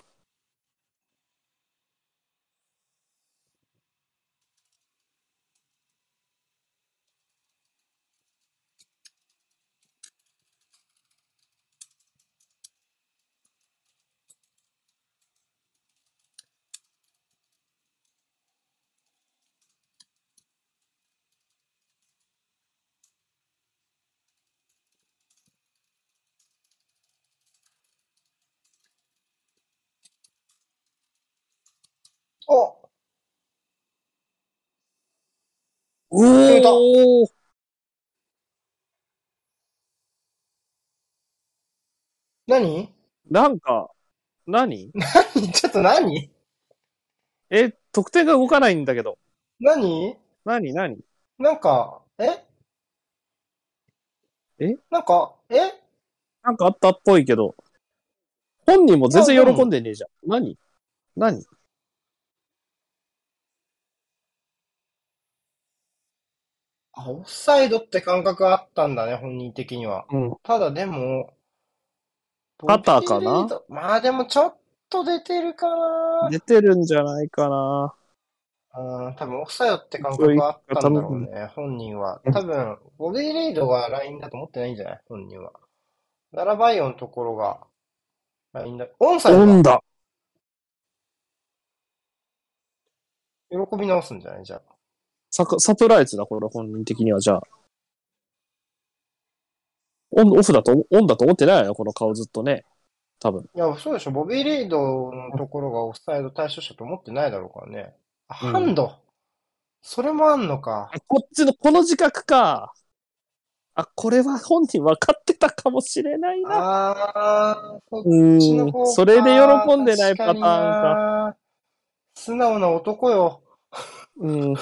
Speaker 1: お
Speaker 2: お
Speaker 1: た
Speaker 2: お
Speaker 1: 何？
Speaker 2: なんか、何？
Speaker 1: ちょっと何？
Speaker 2: え、得点が動かないんだけど。
Speaker 1: 何？
Speaker 2: 何？何？
Speaker 1: なんか、え？
Speaker 2: え？
Speaker 1: なんか、え？
Speaker 2: なんかあったっぽいけど。本人も全然喜んでねえじゃん。何？何？
Speaker 1: あ、オフサイドって感覚あったんだね、本人的には。
Speaker 2: うん。
Speaker 1: ただでも、
Speaker 2: パターかな？
Speaker 1: まあでもちょっと出てるかな。
Speaker 2: 出てるんじゃないかな。
Speaker 1: うん、多分オフサイドって感覚があったんだろうね、本人は。多分、ボディレイドがラインだと思ってないんじゃない？本人は。ララバイオのところが、ラインだ。オンサイドだ
Speaker 2: オンだ。
Speaker 1: 喜び直すんじゃない？じゃあ。
Speaker 2: サクサプライズだ、これ、本人的には、じゃあ。オン、オフだと、オンだと思ってないよ、この顔ずっとね。多分。
Speaker 1: いや、そうでしょ。ボビー・レイドのところがオフサイド対象者と思ってないだろうからね。あ、
Speaker 2: うん
Speaker 1: ハンド。それもあんのか。
Speaker 2: あ、こっちの、この自覚か。あ、これは本人分かってたかもしれないな。
Speaker 1: あー、そっ
Speaker 2: う
Speaker 1: ちの方か。
Speaker 2: ん。それで喜んでないパターンか。
Speaker 1: 確か素直な男よ。
Speaker 2: うん。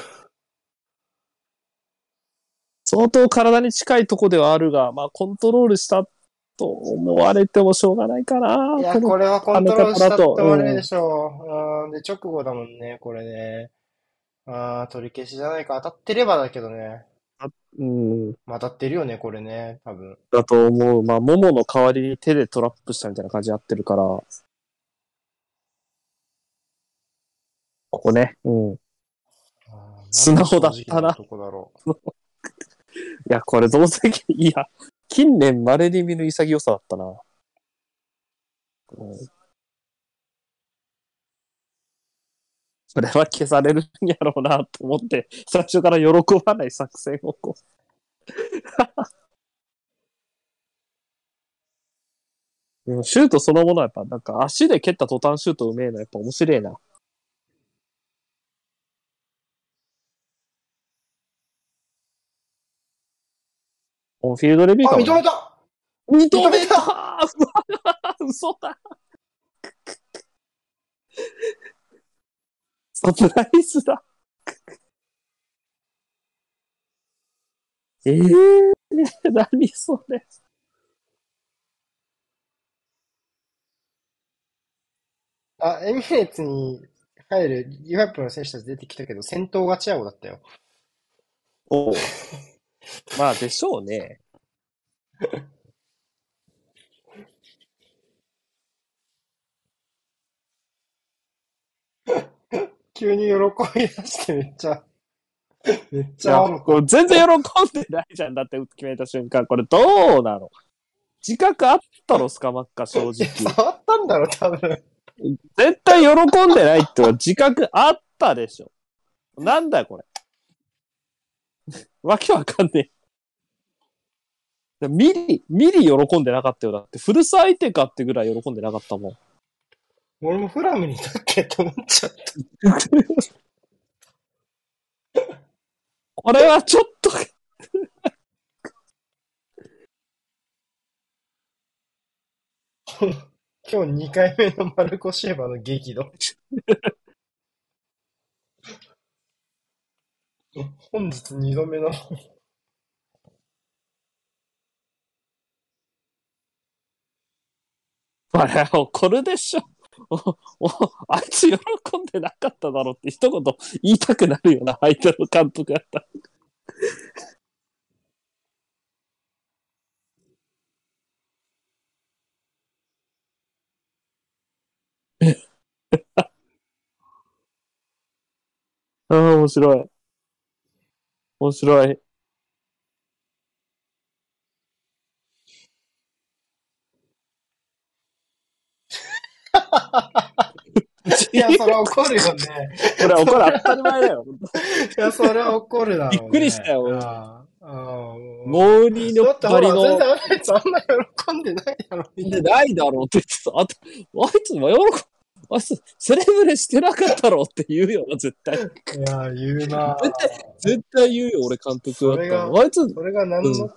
Speaker 2: 相当体に近いとこではあるが、まあ、コントロールしたと思われてもしょうがないかな。
Speaker 1: いや、
Speaker 2: こ
Speaker 1: れはコントロールしたって思われる
Speaker 2: うん
Speaker 1: でしょう。うん、で、直後だもんね、これね。あー、取り消しじゃないか。当たってればだけどね。
Speaker 2: うん。
Speaker 1: まあ当たってるよね、これね。多分。
Speaker 2: だと思う。まあ、ももの代わりに手でトラップしたみたいな感じでやってるから。ここね。うん。素直だったな
Speaker 1: んで正直なとこだろ い
Speaker 2: や、これどうせ、いや、近年稀に見る潔さだったな。それは消されるんやろうなと思って、最初から喜ばない作戦をこう。で もシュートそのものはやっぱ、なんか足で蹴った途端シュートうめえのやっぱ面白いな。オンフィールドレビュー
Speaker 1: う。あ、
Speaker 2: かも。な
Speaker 1: 認めた。
Speaker 2: 認めた。嘘だ。サプライズだ。ええー、何それ。
Speaker 1: あ、エミレーツに入るリバプールの選手たち出てきたけど、先頭がチアゴだったよ。
Speaker 2: おう まあでしょうね。
Speaker 1: 急に喜び出してめっちゃ、めっちゃ
Speaker 2: 全然喜んでないじゃん。だって決めた瞬間。これどうなの？自覚あったろ、スカマッカ、正直。
Speaker 1: 触ったんだろ、多分。
Speaker 2: 絶対喜んでないってのは自覚あったでしょ。なんだよ、これ。わけわかんねえ。ミリ、ミリ喜んでなかったよ。だって、古巣相手かってぐらい喜んでなかったもん。
Speaker 1: 俺もフラムにいたっけって思っちゃった。
Speaker 2: これはちょっと、
Speaker 1: 今日2回目のマルコ・シェーバーの激怒。本日2度目の。
Speaker 2: これ怒るでしょ。おおあいつ喜んでなかっただろうって一言言いたくなるような相手の監督だった。ああ、面白い。面白い。
Speaker 1: いや、それは怒るよね。
Speaker 2: これ怒る当たり前だよ。
Speaker 1: いや、それは怒るだろう、ね。
Speaker 2: びっくりしたよモーニーのパリの。
Speaker 1: 全然あいつあんま喜んでないだろ、みたいな。
Speaker 2: でないだろうって言ってた。あいつも喜あいつ、セレブレしてなかったろうって言うよな、絶対。
Speaker 1: いや、言うな
Speaker 2: 絶絶対言うよ、俺監督だったら。あいつ、
Speaker 1: それが何の、
Speaker 2: うん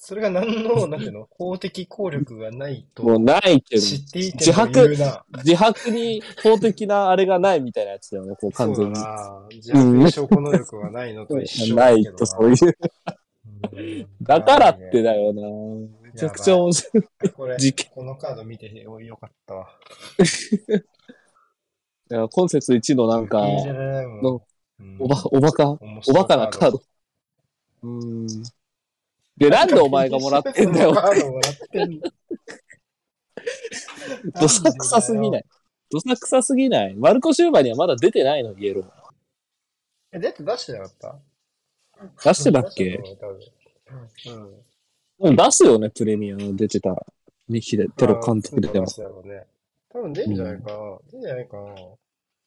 Speaker 1: それが何の、なんていうの、法的効力がないと
Speaker 2: もうないけど、
Speaker 1: 知っていて
Speaker 2: 自白、
Speaker 1: な。
Speaker 2: 自白に法的なあれがないみたいなやつだよね、こう完全に。
Speaker 1: そうだな。自白に証拠能力がないのと一緒だ
Speaker 2: ない
Speaker 1: けど
Speaker 2: とそういう。
Speaker 1: うん
Speaker 2: だからってだよな。めちゃくちゃ面白い。
Speaker 1: これ、
Speaker 2: 事件
Speaker 1: このカード見てよかったわ。
Speaker 2: いや今節1のなんか、おば、おバカ、
Speaker 1: 面白い
Speaker 2: おバカなカード。うーん。で、なんでお前がもらってんだよ
Speaker 1: カードもらってんだ
Speaker 2: どさくさすぎない。どさくさすぎない。マルコ・シューバーにはまだ出てないの、イエロー。
Speaker 1: え、出て出してなかった？
Speaker 2: 出してたっけ？
Speaker 1: うん。
Speaker 2: うん出すよね、プレミアム出てたら。ミヒで、テロ監督
Speaker 1: 出。したよね。多分出んじゃないかな。出んじゃないかな。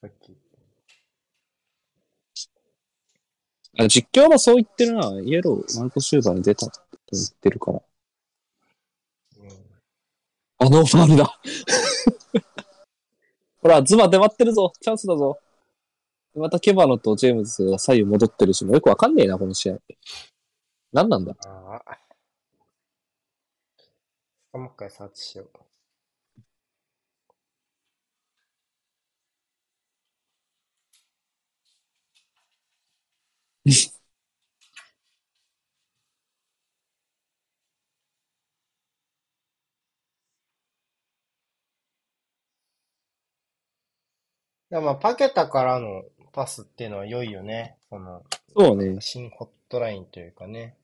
Speaker 1: さっき。
Speaker 2: あ実況はそう言ってるな。イエロー、マルコ・シューバーに出たと言ってるから。
Speaker 1: うん。
Speaker 2: あのファウルだ。ほら、ズマ出待ってるぞ。チャンスだぞ。またケバノとジェームズが左右戻ってるし、もうよくわかんねえな、この試合。何なんだ
Speaker 1: ああ。もう一回サーチしよう。でもまあ、パケタからのパスっていうのは良いよね。その、
Speaker 2: そうね。
Speaker 1: 新ホットラインというかね。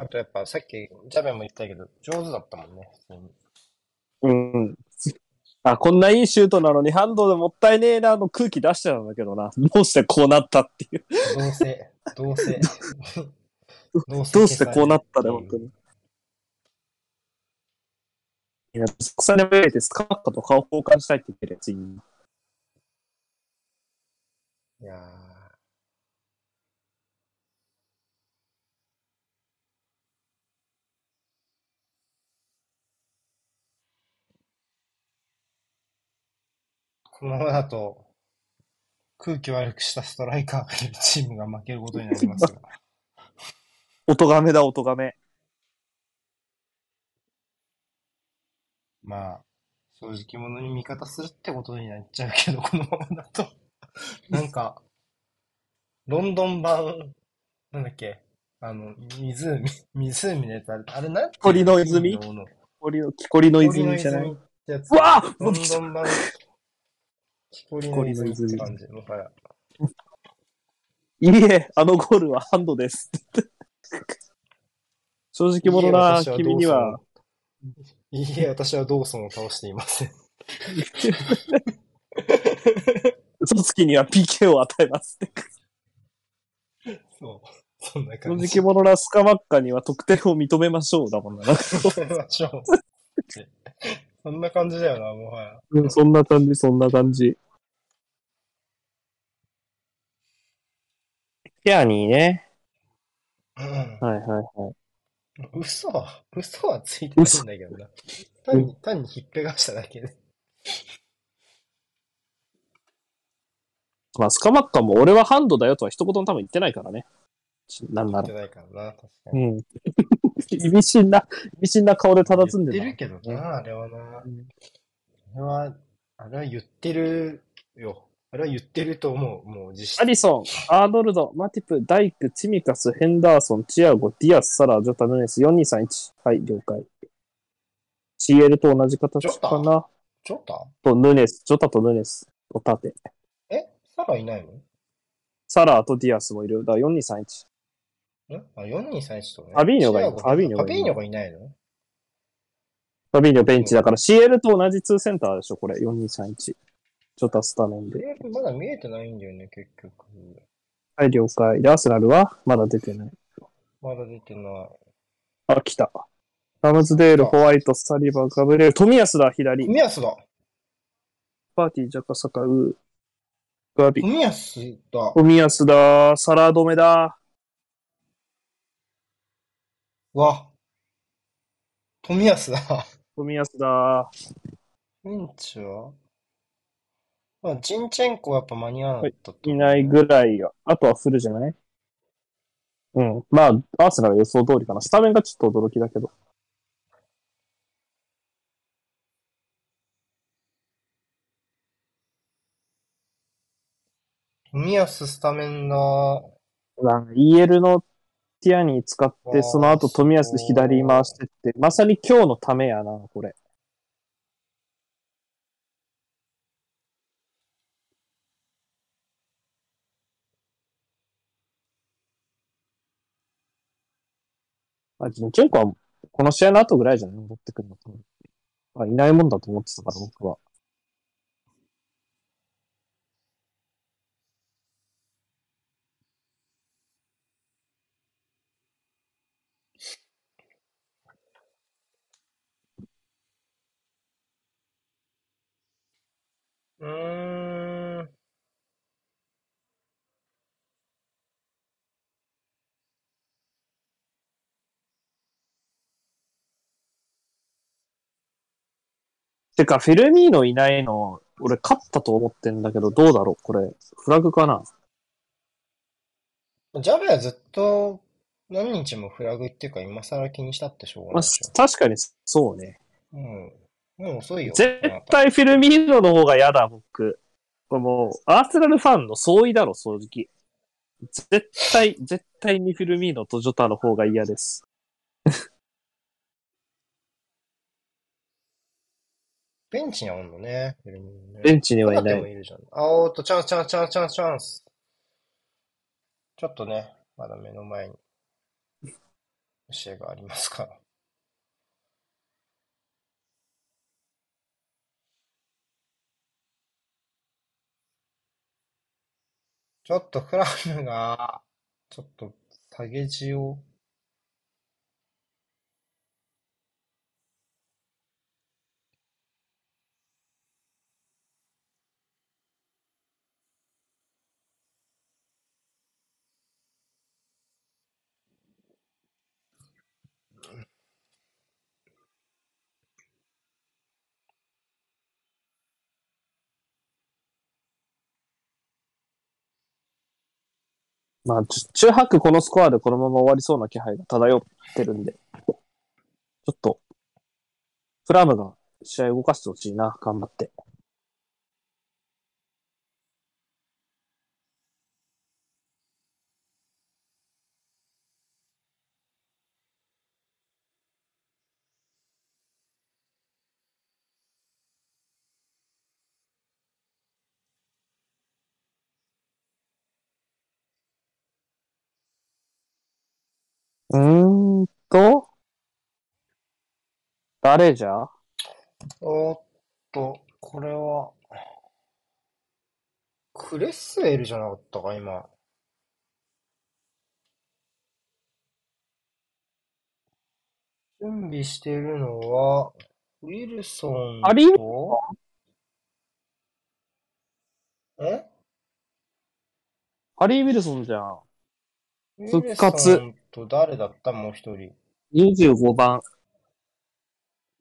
Speaker 1: あとやっぱさっきジャベも言ったけど、上手だったもんね。
Speaker 2: うん。あ、こんないいシュートなのにハンドでもったいねえなの空気出しちゃうんだけどな。どうしてこうなったっていう。
Speaker 1: どうせ、どうせ。どう
Speaker 2: してこうなったね、本当に。いや、草根めいてスカッカと顔交換したいって言ってるやついい
Speaker 1: いやーこのままだと、空気悪くしたストライカーがいるチームが負けることになりますが。
Speaker 2: 音がめだ、音がめ。
Speaker 1: まあ、正直者に味方するってことになっちゃうけど、このままだと。なんか、ロンドン版、なんだっけ、あの、湖、湖のやつあれ、あれなんて
Speaker 2: 鳥の泉？
Speaker 1: 金の
Speaker 2: 木こりの、泉じゃない？
Speaker 1: 泉ってやつ。
Speaker 2: うわあ
Speaker 1: ロンドン版、木こりの泉って感じ。もはや。
Speaker 2: いいえ、あのゴールはハンドです。正直者な君には、
Speaker 1: いいえ、私はドーソンを倒していません。
Speaker 2: 嘘つきには PK を与えます。
Speaker 1: そう。そんな
Speaker 2: 正
Speaker 1: 感じ。
Speaker 2: 直者なスカマッカには得点を認めましょうだもんな。
Speaker 1: 認めましょう。そんな感じだよな、もはや。
Speaker 2: うんそんな感じ、そんな感じ。ケアニーね。
Speaker 1: うん。
Speaker 2: はいはいはい。
Speaker 1: 嘘は、嘘はついてないんだけどな。単に、単にひっぺがしただけで。
Speaker 2: まあ、スカマッカも俺はハンドだよとは一言も多分言ってないからね。なんなら。
Speaker 1: 言ってないからな、確か
Speaker 2: う
Speaker 1: に。
Speaker 2: ん。意味深な、意味深な顔で佇んで
Speaker 1: 言ってるけどな、あれはな。あれは、あれは言ってるよ。あれは言ってると思う、もう実質。
Speaker 2: アリソン、アーノルド、マティプ、ダイク、チミカス、ヘンダーソン、チアゴ、ディアス、サラ、ジョタ、ヌネス、4231。はい、了解。CL と同じ形かな。
Speaker 1: ちょっと
Speaker 2: と、ヌネス、ジョタとヌネス、お縦。
Speaker 1: え？サラーいないの？
Speaker 2: サラーとディアスもいる。だから4231。
Speaker 1: ん？あ、4231とね。
Speaker 2: ファビーニョがいる
Speaker 1: 違う
Speaker 2: ファビーニョがいる
Speaker 1: ファビーニョがいないの？
Speaker 2: ファビーニョベンチだから CL と同じ2センターでしょ、これ。4231。ジョタスタメンで。
Speaker 1: えまだ見えてないんだよね、結局。
Speaker 2: はい、了解。で、アーセナルは？まだ出てない。
Speaker 1: まだ出てない。
Speaker 2: あ、来た。ラムズデール、ホワイト、サリバ、ガブリエル、富安だ、左。
Speaker 1: 富安だ
Speaker 2: パーティー、ジャカサカ、ウー、ガビ。
Speaker 1: 富安だ
Speaker 2: 富安だ、サラ止めだ。
Speaker 1: わ。富安だ。
Speaker 2: 富安だ。
Speaker 1: ベンチは？まあ、ジンチェンコはやっぱ間に合わなかったと
Speaker 2: いないぐらいよ。あとはフルじゃない？うん。まあ、アーセナル予想通りかな。スタメンがちょっと驚きだけど。
Speaker 1: 富安スタメンだ。
Speaker 2: EL のティアニー使って、その後富安左回してって、まさに今日のためやな、これ。あ、ジンチェンコはこの試合の後ぐらいじゃない？戻ってくるのあ、いないもんだと思ってたから、僕は。
Speaker 1: うーん。
Speaker 2: てか、フェルミーノいないの、俺勝ったと思ってんだけど、どうだろうこれ、フラグかな？
Speaker 1: ジャベはずっと何日もフラグっていうか今更気にしたってしょうがない。
Speaker 2: 確かにそうね。
Speaker 1: うん。もう遅いよ。
Speaker 2: 絶対フィルミーノの方が嫌だ、僕。これもう、アーセナルファンの相違だろ、正直。絶対、絶対にフィルミーノとジョタの方が嫌です。
Speaker 1: ベンチにはおんのね。ベ
Speaker 2: ンチにはい
Speaker 1: 中
Speaker 2: ない。
Speaker 1: 手もいるじゃん。あ、おーっと、チャンス、チャンス、チャンス、チャンス、チャンス。ちょっとね、まだ目の前に、試合がありますから。ちょっとクラムが、ちょっと下げ地を、
Speaker 2: まあ、中白このスコアでこのまま終わりそうな気配が漂ってるんで、ちょっと、フラムが試合動かしてほしいな、頑張って。うーんと、誰じゃ？
Speaker 1: おーっと、これは、クレッスウェルじゃなかったか、今。準備しているのは、ウィルソン
Speaker 2: あり
Speaker 1: と、え？
Speaker 2: ハリー・ウィルソンじゃん。
Speaker 1: ウ
Speaker 2: 復活
Speaker 1: と誰だった？もう一人。
Speaker 2: 25番。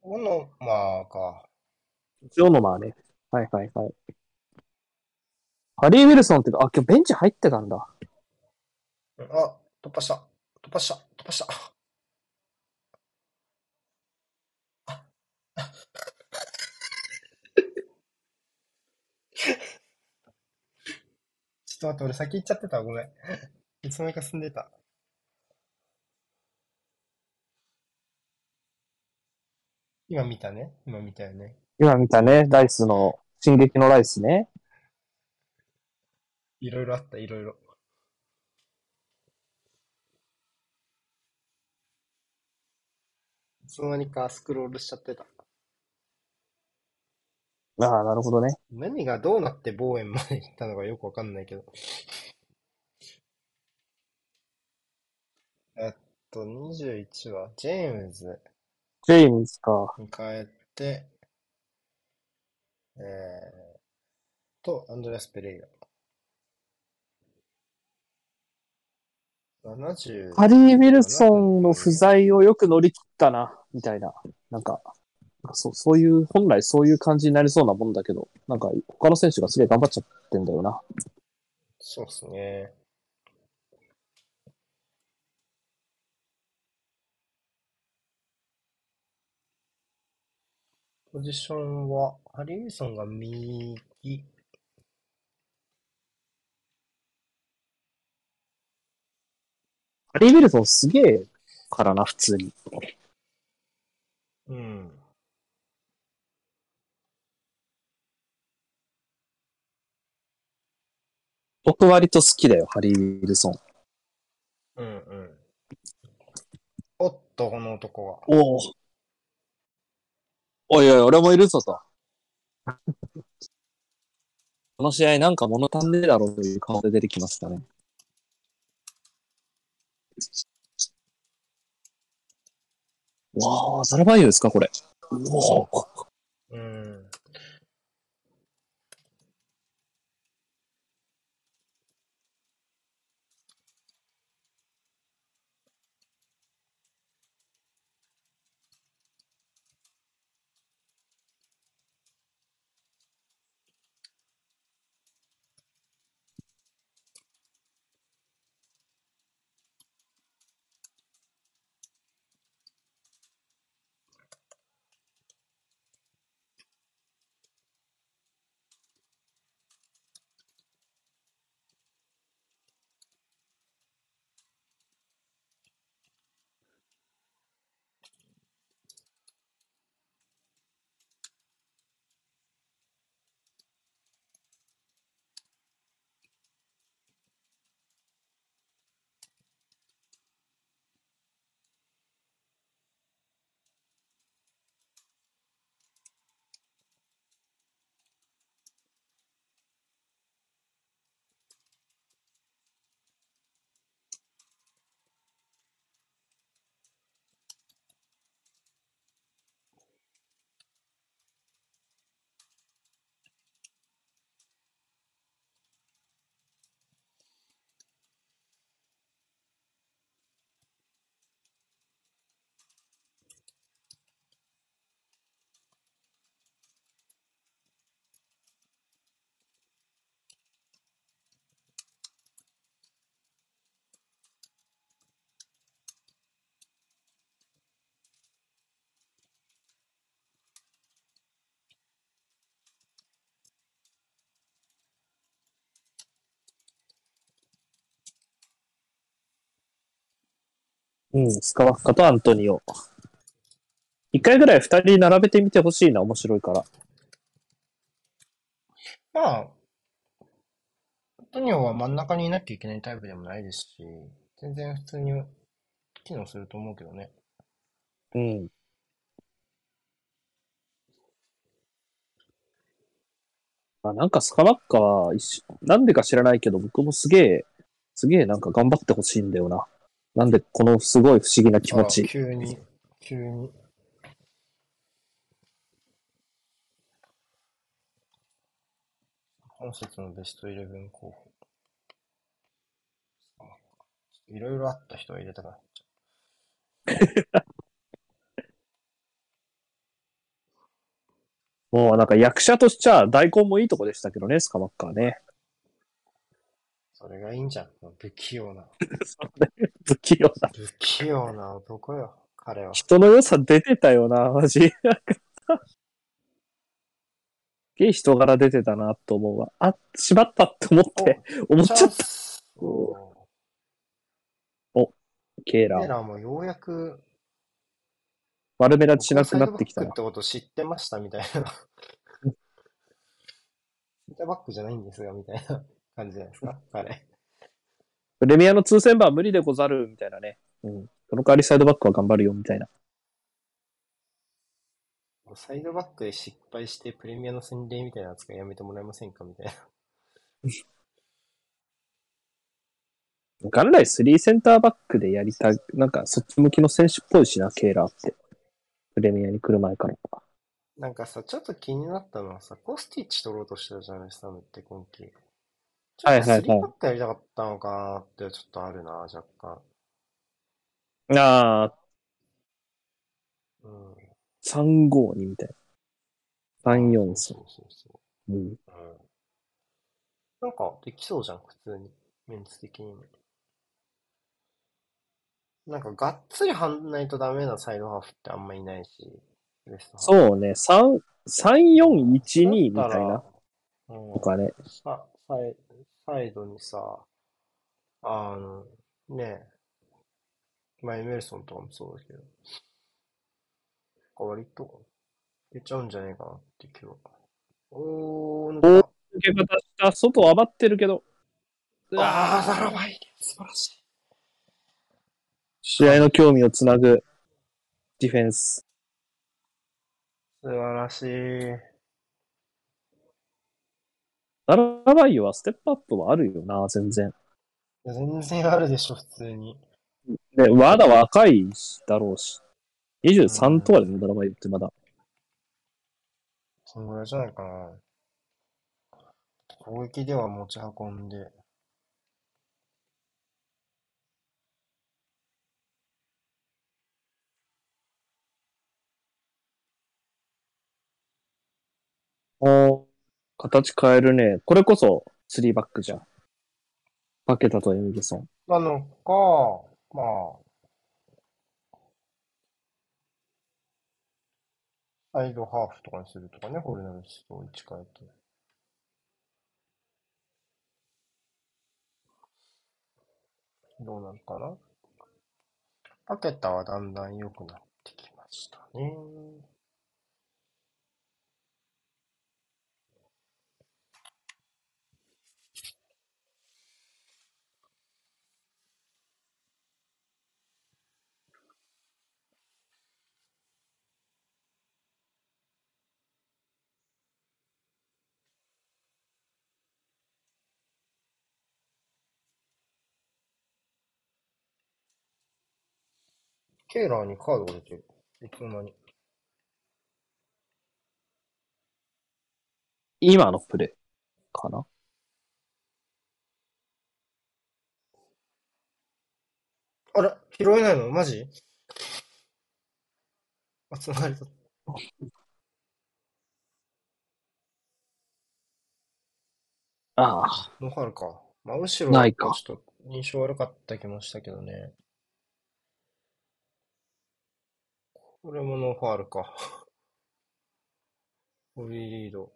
Speaker 1: オノマーか。
Speaker 2: ジョノマーね。はいはいはい。ハリー・ウィルソンってか、あ、今日ベンチ入ってたんだ。
Speaker 1: うんあ、突破した。突破した。突破した。ちょっと待って、俺先行っちゃってたわ。ごめん。いつの間にか進んでた。今見たね。今見たよね。
Speaker 2: 今見たね、ライスの、進撃のライスね。
Speaker 1: いろいろあった、いろいろ。いつの間にかスクロールしちゃってた。
Speaker 2: ああ、なるほどね。
Speaker 1: 何がどうなってボーエンまで行ったのかよくわかんないけど。えっと、21は、ジェームズ
Speaker 2: ジェームズか。
Speaker 1: に変えて、えー、と、アンドレアス・ペレイラ。70、
Speaker 2: ハリー・ウィルソンの不在をよく乗り切ったな、みたいな。なんか、なんかそう、そういう、本来そういう感じになりそうなもんだけど、なんか他の選手がすげえ頑張っちゃってんだよな。
Speaker 1: そうっすね。ポジションは、ハリー・ウィルソンが右、
Speaker 2: ハリー・ウィルソンすげえからな、普通に。
Speaker 1: うん。
Speaker 2: 僕割と好きだよ、ハリー・ウィルソン。
Speaker 1: うんうん。おっと、この男は。
Speaker 2: おお。おいおい、俺もいるぞと。この試合なんか物足んねえだろうという顔で出てきましたね。わあ、ザラバイユですか、これ。うお
Speaker 1: うん。
Speaker 2: うん、スカワッカとアントニオ。一回ぐらい二人並べてみてほしいな、面白いから。
Speaker 1: まあ、アントニオは真ん中にいなきゃいけないタイプでもないですし、全然普通に機能すると思うけどね。
Speaker 2: うん。あなんかスカワッカはなんでか知らないけど、僕もすげえ、すげえなんか頑張ってほしいんだよな。なんでこのすごい不思議な気持
Speaker 1: あ
Speaker 2: ち。
Speaker 1: 急に、急に。本節のベストイレブン候補。いろいろあった人を入れたくなっちゃ
Speaker 2: もうなんか役者としちゃ大根もいいとこでしたけどね、スカワッカーね。
Speaker 1: う。それがいいんじゃん。不器用な。
Speaker 2: 不器用な。
Speaker 1: 不器用な男よ、彼は。
Speaker 2: 人の良さ出てたよな、マジ。すげえ人柄出てたなと思うわ。あ、しまったって思って、思っちゃった。
Speaker 1: お
Speaker 2: ケーラー。
Speaker 1: テラーもようやく
Speaker 2: 悪目立ちしなくなってきた
Speaker 1: っ。てこと知ってましたみたいな。センターバックじゃないんですよ、みたいな感じじゃないですか、彼。
Speaker 2: プレミアの通戦馬は無理でござる、みたいなね。うん。その代わりサイドバックは頑張るよ、みたいな。
Speaker 1: サイドバックで失敗してプレミアの洗礼みたいな扱いやめてもらえませんかみたいな。
Speaker 2: 元来3センターバックでやりたい、なんかそっち向きの選手っぽいしな、ケーラーって。プレミアに来る前から。
Speaker 1: なんかさ、ちょっと気になったのはさ、コスティッチ取ろうとしてたじゃないですか、って今季。ちょっと
Speaker 2: はいはいはい
Speaker 1: 3バックやりたかったのかなってちょっとあるな、若干。
Speaker 2: ああ、
Speaker 1: うん。
Speaker 2: 352みたいな。343。
Speaker 1: そうそうそう。
Speaker 2: うん。
Speaker 1: うん。なんか、できそうじゃん、普通に。メンツ的にも。なんか、がっつり張んないとダメなサイドハーフってあんまいないし、
Speaker 2: そうね、3、3412みたいな。
Speaker 1: だったらうん
Speaker 2: とかね。
Speaker 1: さサイサイドにさ、あの、ねえ、まあ、エメルソンとかもそうだけど、割と、いけちゃうんじゃねえかなって気は。おー、なんか、
Speaker 2: 受け方した。外余ってるけど。
Speaker 1: ああ、ザラバイ素晴らしい。
Speaker 2: 試合の興味をつなぐディフェンス。
Speaker 1: 素晴らしい。
Speaker 2: ダラバイユはステップアップはあるよな、全然。
Speaker 1: いや全然あるでしょ、普通に。
Speaker 2: で、まだ若いしだろうし。23とかでもダラバイユってまだ。
Speaker 1: そんぐらいじゃないかな。攻撃では持ち運んで、
Speaker 2: お形変えるね。これこそ3バックじゃん。パケタとエミルソン。
Speaker 1: なのか、まあ、サイドハーフとかにするとかね、ホルナルスと位置変えて。どうなるかなパケタはだんだん良くなってきましたね。ケーラーにカードが出てる。いつの間に。
Speaker 2: 今のプレイかな？
Speaker 1: あれ拾えないの？マジ？あ、つりだ。
Speaker 2: ああ。
Speaker 1: ノーファウルか。まあ、後ろ
Speaker 2: ないか
Speaker 1: ちょっと印象悪かった気もしたけどね。これもノーファールか。ホリーリード。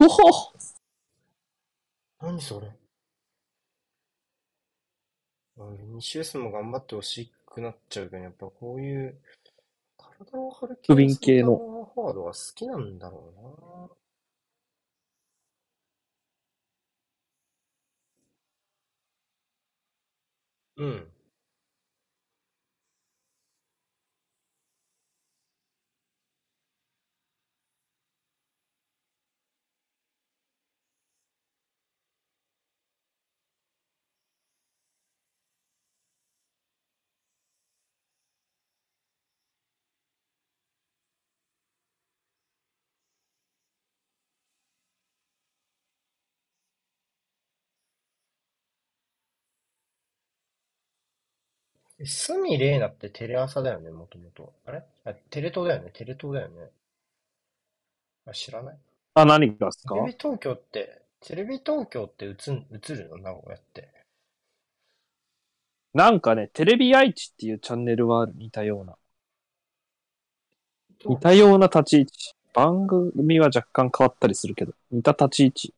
Speaker 2: おほ
Speaker 1: 何それ？ミニシウスも頑張ってほしくなっちゃうけど、やっぱこういう
Speaker 2: 不憫系の
Speaker 1: センターフォワードは好きなんだろうな。うん。鷲見玲奈ってテレ朝だよね、もともと。あれ？あ、テレ東だよね、テレ東だよね。あ、知らない？
Speaker 2: あ、何がですか？
Speaker 1: テレビ東京って、テレビ東京って映ん、映るの？名古屋って。
Speaker 2: なんかね、テレビ愛知っていうチャンネルはある。似たような。似たような立ち位置。番組は若干変わったりするけど、似た立ち位置。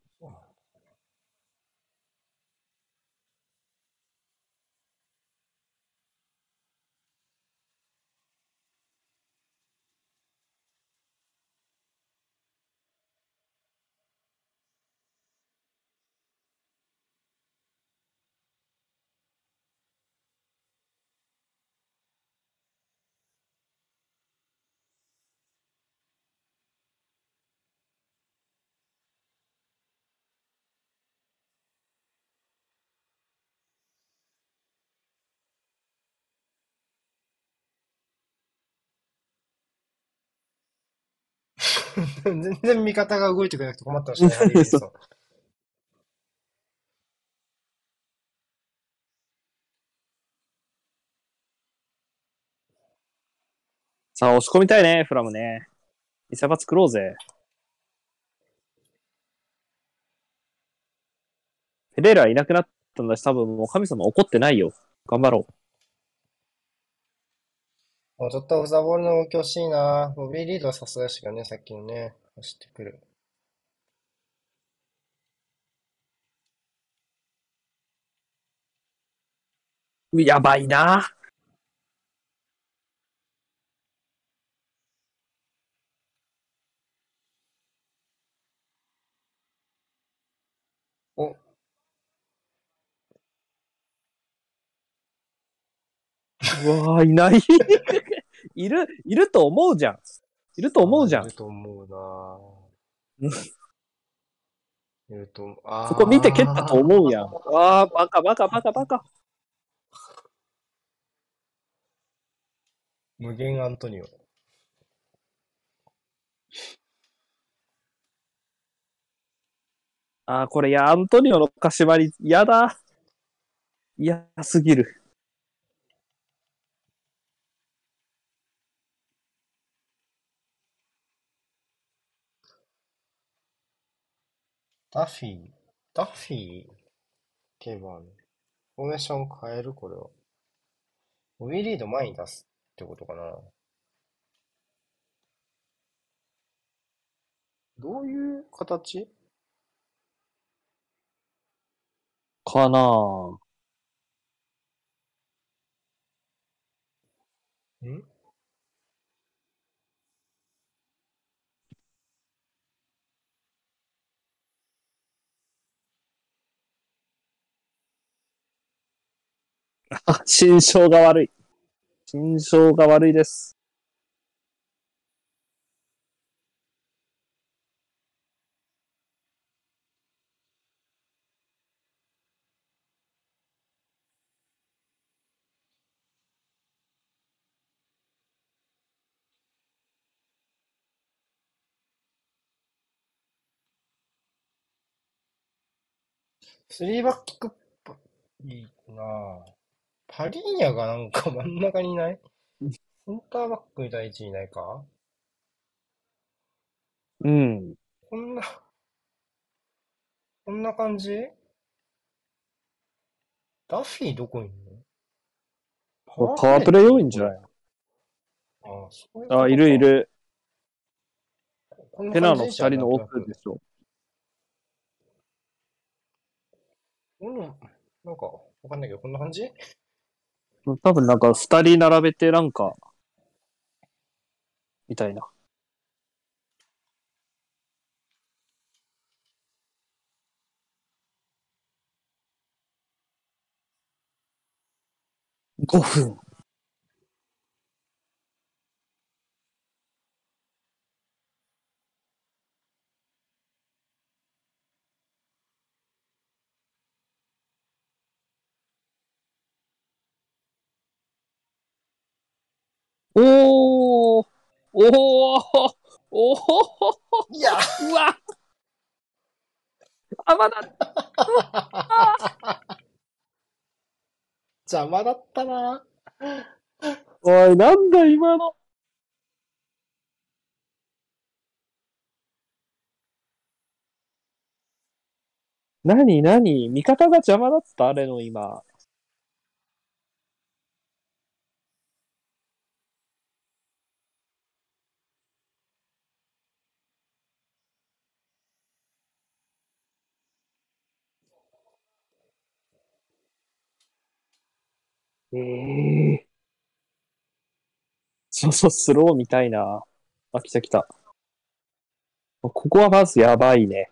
Speaker 1: 全然味方が動いてくれなくて困ってましたね、ハリー・ウィルソン
Speaker 2: さあ、押し込みたいね、フラムね。見せ場作ろうぜ。フェレーラいなくなったんだし、多分もう神様怒ってないよ。頑張ろう。
Speaker 1: もうちょっとオフザボールの動き欲しいな。ボビー・リードはさすがしかね、さっきのね、走ってくる。
Speaker 2: うやばいな。
Speaker 1: お、
Speaker 2: うわーいない。いる、いると思うじゃん。いると思うじゃん
Speaker 1: いる。と思うな。いると思う。あー
Speaker 2: そこ見て蹴ったと思うやん。わあ、バカバカバカバカ。
Speaker 1: 無限アントニオ。
Speaker 2: あーこれ、いや、アントニオの柏り、やだ。嫌すぎる。
Speaker 1: ダッフィー。ダッフィー。ケバン。フォーメーション変えるこれは。ボビー・リード前に出すってことかな。どういう形？
Speaker 2: かなぁ。
Speaker 1: ん？
Speaker 2: あ、心象が悪い。心象が悪いです。
Speaker 1: スリーバックパ、いいなぁ。パリーニャがなんか真ん中にいない？センターバックに第一にいないか？
Speaker 2: うん。
Speaker 1: こんな、こんな感じ？ダッフィーどこいんの？
Speaker 2: パワープレイいんじゃない？
Speaker 1: ああ、そういう
Speaker 2: あ、いるいる。テナーの二人の奥でしょ。
Speaker 1: うん、なんか、わかんないけど、こんな感じ？
Speaker 2: 多分なんか二人並べてなんか、みたいな。5分。おー。おー。おー。
Speaker 1: いや。
Speaker 2: うわ。あ、まだ、
Speaker 1: 邪魔だったな。
Speaker 2: おい、なんだ今の。なになに味方が邪魔だった？あれの今。ええそうそう、スロー見たいな。あ、来た来た。ここはまずやばいね。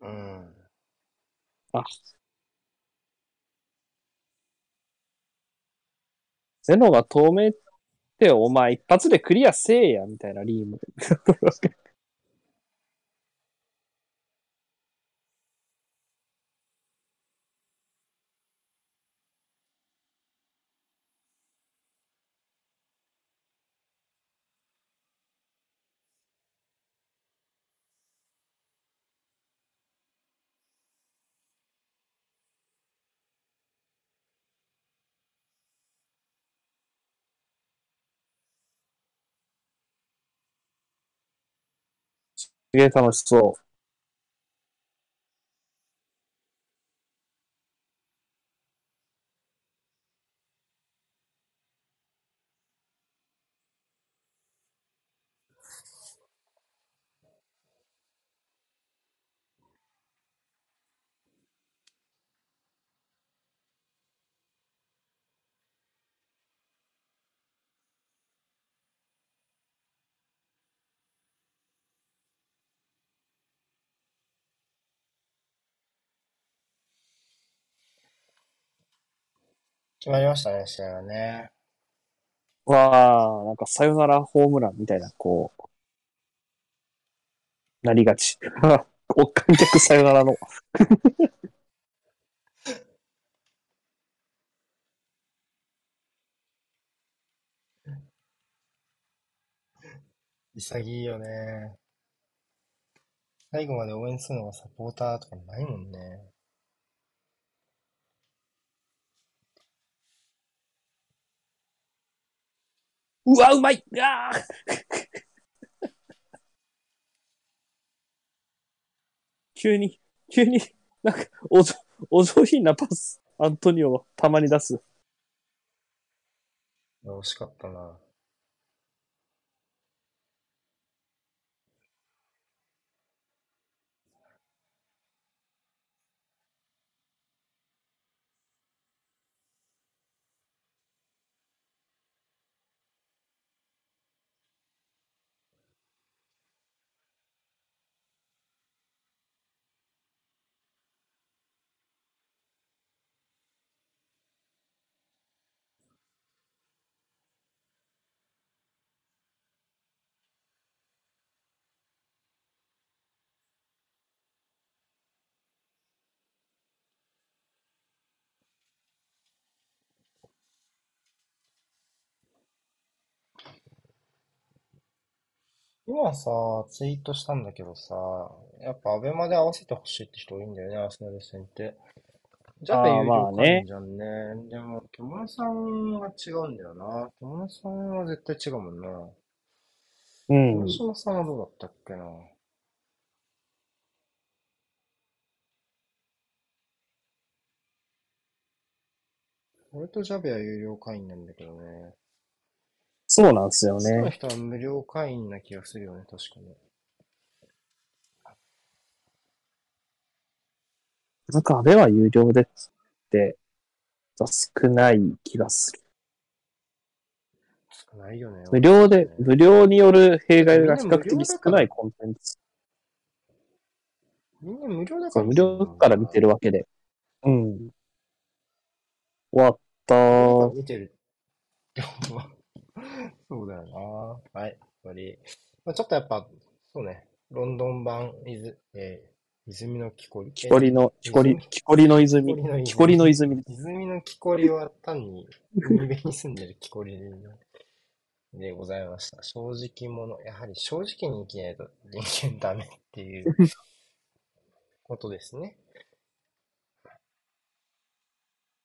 Speaker 1: うん。
Speaker 2: あ。ゼノが透明って、お前一発でクリアせえや、みたいなリーム。すげえ楽しそう。
Speaker 1: 決まりましたね、試合はね。
Speaker 2: う。わあ、なんかさよならホームランみたいな、こう、なりがち。お観客さよならの。
Speaker 1: 潔いよね。最後まで応援するのがサポーターとかないもんね。
Speaker 2: うわ、うまいあ急に、急に、なんか、おぞ、お上品なパス、アントニオをたまに出す。
Speaker 1: 惜しかったな。今さ、ツイートしたんだけどさ、やっぱアベマで合わせてほしいって人多いんだよね、アーセナル戦って。じゃあ有料会員じゃんね。でも、獣さんは違うんだよな。獣さんは絶対違うもんな。
Speaker 2: うん
Speaker 1: 大。島さんはどうだったっけな。俺とジャベは有料会員なんだけどね。
Speaker 2: そうなんですよ
Speaker 1: その
Speaker 2: ね。
Speaker 1: 人は無料会員な気がするよね、確かに。
Speaker 2: なんか安倍は有料でって、少ない気がする。
Speaker 1: 少ないよね。
Speaker 2: 無料で、無料による弊害が比較的少ないコンテンツ。
Speaker 1: みんな無料だから。
Speaker 2: 無料から見てるわけで。うん。終わったー。
Speaker 1: 見てる。そうだよな。はい、終わり。まあ、ちょっとやっぱ、そうね、ロンドン版、いず、えー、泉の木こり。
Speaker 2: 木こりの、木こり、木こりの泉。
Speaker 1: 木こりの泉
Speaker 2: 木こりの泉。
Speaker 1: 泉の木こりは単に海辺に住んでる木こりでございました。正直者、やはり正直に生きないと人間ダメっていう ことですね。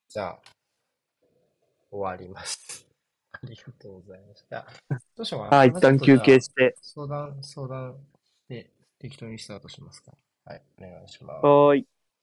Speaker 1: じゃあ、終わります。ありがとうございました。どうしようかな。
Speaker 2: あ、一旦休憩して。
Speaker 1: 相談、相談して適当にスタートしますか。はい、お願いします。
Speaker 2: はーい。